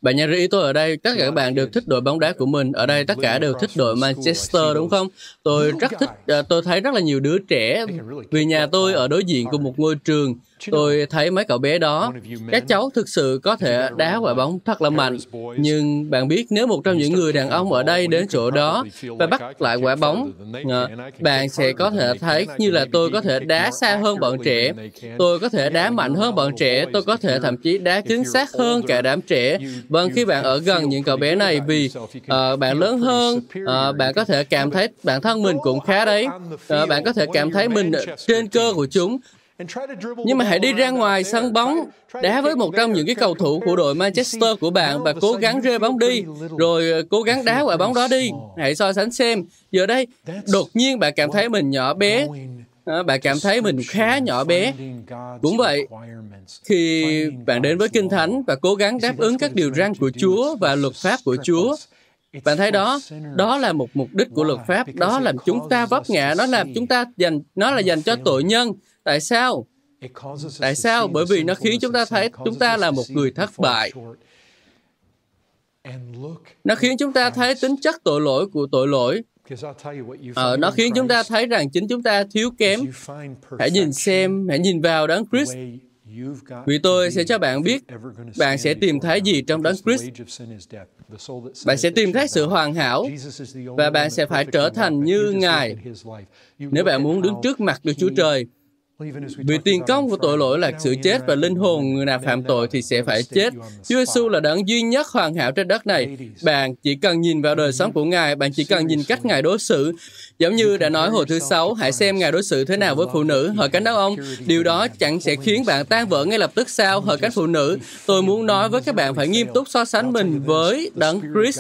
bạn nhận ra ý tôi ở đây, tất cả các bạn đều thích đội bóng đá của mình. Ở đây tất cả đều thích đội Manchester đúng không? Tôi rất thích, à, tôi thấy rất là nhiều đứa trẻ vì nhà tôi ở đối diện của một ngôi trường Tôi thấy mấy cậu bé đó, các cháu thực sự có thể đá quả bóng thật là mạnh. Nhưng bạn biết nếu một trong những người đàn ông ở đây đến chỗ đó và bắt lại quả bóng, ờ, bạn sẽ có thể thấy như là tôi có thể đá xa hơn bọn trẻ, tôi có thể đá mạnh hơn bọn trẻ, tôi có thể thậm chí đá chính xác hơn cả đám trẻ. Vâng, khi bạn ở gần những cậu bé này vì uh, bạn lớn hơn, uh, bạn có thể cảm thấy bản thân mình cũng khá đấy. Uh, bạn có thể cảm thấy mình trên cơ của chúng nhưng mà hãy đi ra ngoài sân bóng, đá với một trong những cái cầu thủ của đội Manchester của bạn và cố gắng rơi bóng đi, rồi ờ, cố gắng đá quả bóng đó đi. Hãy so sánh xem. Giờ đây, đột nhiên bạn cảm thấy mình nhỏ bé, ờ, bạn cảm thấy mình khá nhỏ bé. Cũng vậy, khi bạn đến với Kinh Thánh và cố gắng đáp ứng các điều răn của Chúa và luật pháp của Chúa, bạn thấy đó, đó là một mục đích của luật pháp, đó làm chúng ta vấp ngã, nó làm chúng ta dành, nó là dành cho tội nhân. Tại sao? Tại sao? Bởi vì nó khiến chúng ta thấy chúng ta là một người thất bại. Nó khiến chúng ta thấy tính chất tội lỗi của tội lỗi. Ờ, nó khiến chúng ta thấy rằng chính chúng ta thiếu kém. Hãy nhìn xem, hãy nhìn vào đấng Christ. Vì tôi sẽ cho bạn biết bạn sẽ tìm thấy gì trong đấng Christ. Bạn sẽ tìm thấy sự hoàn hảo và bạn sẽ phải trở thành như Ngài. Nếu bạn muốn đứng trước mặt Đức Chúa Trời, vì tiền công của tội lỗi là sự chết và linh hồn người nào phạm tội thì sẽ phải chết. Chúa Giêsu là đấng duy nhất hoàn hảo trên đất này. Bạn chỉ cần nhìn vào đời sống của Ngài, bạn chỉ cần nhìn cách Ngài đối xử. Giống như đã nói hồi thứ sáu, hãy xem Ngài đối xử thế nào với phụ nữ. hỏi cánh đàn ông, điều đó chẳng sẽ khiến bạn tan vỡ ngay lập tức sao? Hỏi cánh phụ nữ, tôi muốn nói với các bạn phải nghiêm túc so sánh mình với đấng Christ.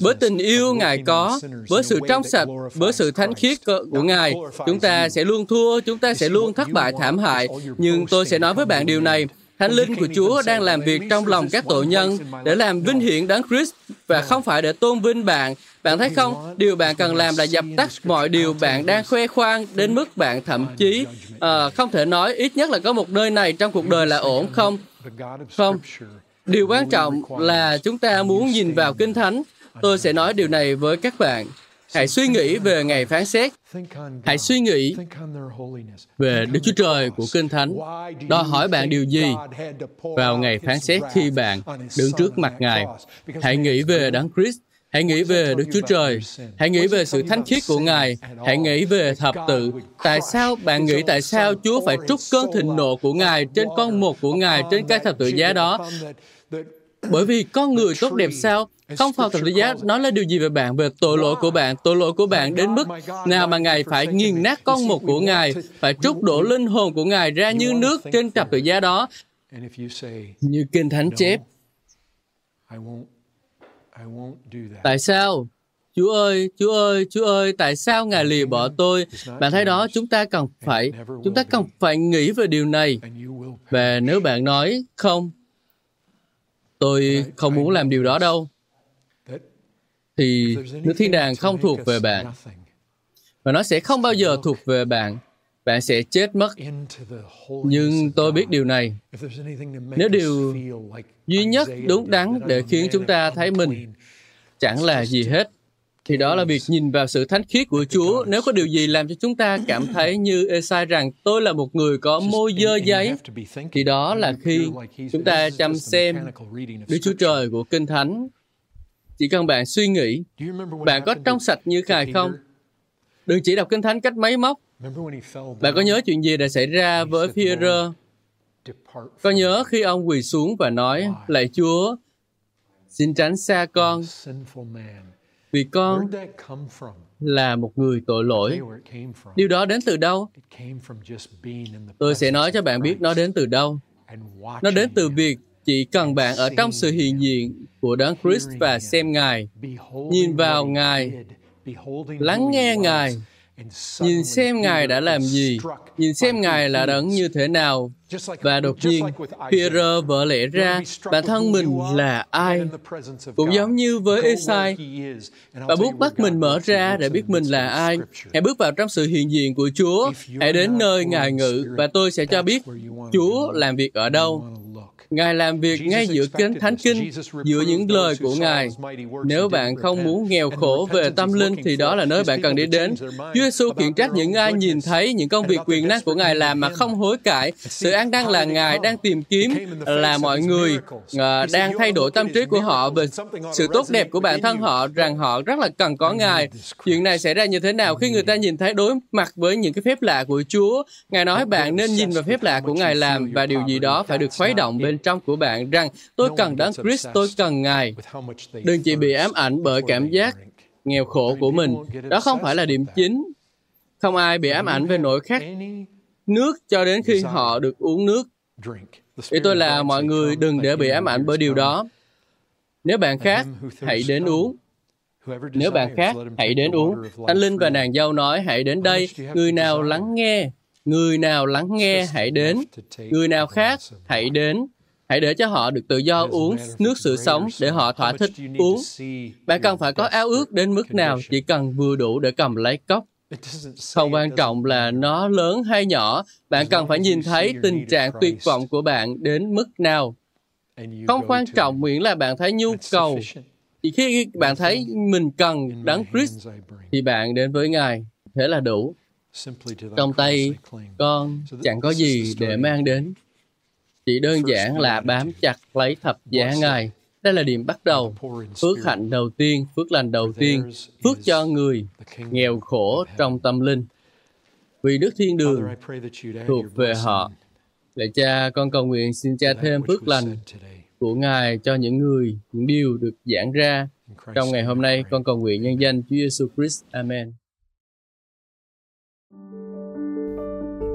Với tình yêu Ngài có, với sự trong sạch, với sự thánh khiết của Ngài, chúng ta sẽ luôn thua, chúng ta sẽ luôn thất bại thảm hại, nhưng tôi sẽ nói với bạn điều này. Thánh linh của Chúa đang làm việc trong lòng các tội nhân để làm vinh hiển đấng Christ và không phải để tôn vinh bạn. Bạn thấy không? Điều bạn cần làm là dập tắt mọi điều bạn đang khoe khoang đến mức bạn thậm chí uh, không thể nói ít nhất là có một nơi này trong cuộc đời là ổn không? Không. Điều quan trọng là chúng ta muốn nhìn vào Kinh Thánh. Tôi sẽ nói điều này với các bạn. Hãy suy nghĩ về ngày phán xét. Hãy suy nghĩ về Đức Chúa Trời của Kinh Thánh. Đòi hỏi bạn điều gì vào ngày phán xét khi bạn đứng trước mặt Ngài. Hãy nghĩ về Đấng Christ Hãy nghĩ về Đức Chúa Trời. Hãy nghĩ về sự thánh khiết của Ngài. Hãy nghĩ về thập tự. Tại sao, bạn nghĩ tại sao Chúa phải trút cơn thịnh nộ của Ngài trên con một của Ngài trên cái thập tự giá đó? Bởi vì con người tốt đẹp sao? Không phải thập tự giá nói là điều gì về bạn, về tội lỗi của bạn, tội lỗi của bạn đến mức nào mà Ngài phải nghiền nát con một của Ngài, phải trút đổ linh hồn của Ngài ra như nước trên thập tự giá đó. Như Kinh Thánh chép. Tại sao? Chúa ơi, Chúa ơi, Chúa ơi, tại sao Ngài lìa bỏ tôi? Bạn thấy đó, chúng ta cần phải, chúng ta cần phải nghĩ về điều này. Và nếu bạn nói, không, tôi không muốn làm điều đó đâu, thì nước thiên đàng không thuộc về bạn. Và nó sẽ không bao giờ thuộc về bạn. Bạn sẽ chết mất. Nhưng tôi biết điều này. Nếu điều duy nhất đúng đắn để khiến chúng ta thấy mình chẳng là gì hết, thì đó là việc nhìn vào sự thánh khiết của Chúa. Nếu có điều gì làm cho chúng ta cảm thấy như Esai rằng tôi là một người có môi dơ giấy, thì đó là khi chúng ta chăm xem Đức Chúa Trời của Kinh Thánh. Chỉ cần bạn suy nghĩ, bạn có trong sạch như Ngài không? Đừng chỉ đọc Kinh Thánh cách máy móc. Bạn có nhớ chuyện gì đã xảy ra với Phi-rơ? Có nhớ khi ông quỳ xuống và nói, Lạy Chúa, xin tránh xa con, vì con là một người tội lỗi. Điều đó đến từ đâu? Tôi sẽ nói cho bạn biết nó đến từ đâu. Nó đến từ việc chỉ cần bạn ở trong sự hiện diện của Đấng Christ và xem Ngài, nhìn vào Ngài, lắng nghe Ngài, nhìn xem Ngài đã làm gì, nhìn xem Ngài là đấng như thế nào, và đột nhiên, Peter vỡ lẽ ra bản thân mình là ai. Cũng giống như với Esai, và bút bắt mình mở ra để biết mình là ai. Hãy bước vào trong sự hiện diện của Chúa. Hãy đến nơi Ngài ngự, và tôi sẽ cho biết Chúa làm việc ở đâu. Ngài làm việc ngay giữa kinh thánh kinh, giữa những lời của Ngài. Nếu bạn không muốn nghèo khổ về tâm linh, thì đó là nơi bạn cần đi đến. Chúa Giêsu khiển trách những ai nhìn thấy những công việc quyền năng của Ngài làm mà không hối cải. Sự an đang là Ngài đang tìm kiếm là mọi người uh, đang thay đổi tâm trí của họ về sự tốt đẹp của bản thân họ, rằng họ rất là cần có Ngài. Chuyện này xảy ra như thế nào khi người ta nhìn thấy đối mặt với những cái phép lạ của Chúa? Ngài nói bạn nên nhìn vào phép lạ của Ngài làm và điều gì đó phải được khuấy động bên trong của bạn rằng tôi cần đấng Christ, tôi cần Ngài. Đừng chỉ bị ám ảnh bởi cảm giác nghèo khổ của mình. Đó không phải là điểm chính. Không ai bị ám ảnh về nỗi khát nước cho đến khi họ được uống nước. Ý tôi là mọi người đừng để bị ám ảnh bởi điều đó. Nếu bạn khát, hãy đến uống. Nếu bạn khát, hãy đến uống. Anh Linh và nàng dâu nói, hãy đến đây. Người nào lắng nghe, người nào lắng nghe, hãy đến. Người nào khác, hãy đến. Hãy để cho họ được tự do uống nước sự sống để họ thỏa thích uống. Bạn cần phải có áo ước đến mức nào, chỉ cần vừa đủ để cầm lấy cốc. Không quan trọng là nó lớn hay nhỏ, bạn cần phải nhìn thấy tình trạng tuyệt vọng của bạn đến mức nào. Không quan trọng miễn là bạn thấy nhu cầu. Chỉ khi bạn thấy mình cần đấng Christ, thì bạn đến với Ngài. Thế là đủ. Trong tay con chẳng có gì để mang đến chỉ đơn giản là bám chặt lấy thập giá Ngài. Đây là điểm bắt đầu. Phước hạnh đầu tiên, phước lành đầu tiên, phước cho người nghèo khổ trong tâm linh. Vì Đức Thiên Đường thuộc về họ. Lạy cha, con cầu nguyện xin cha thêm phước lành của Ngài cho những người, những điều được giảng ra. Trong ngày hôm nay, con cầu nguyện nhân danh Chúa Giêsu Christ. Amen.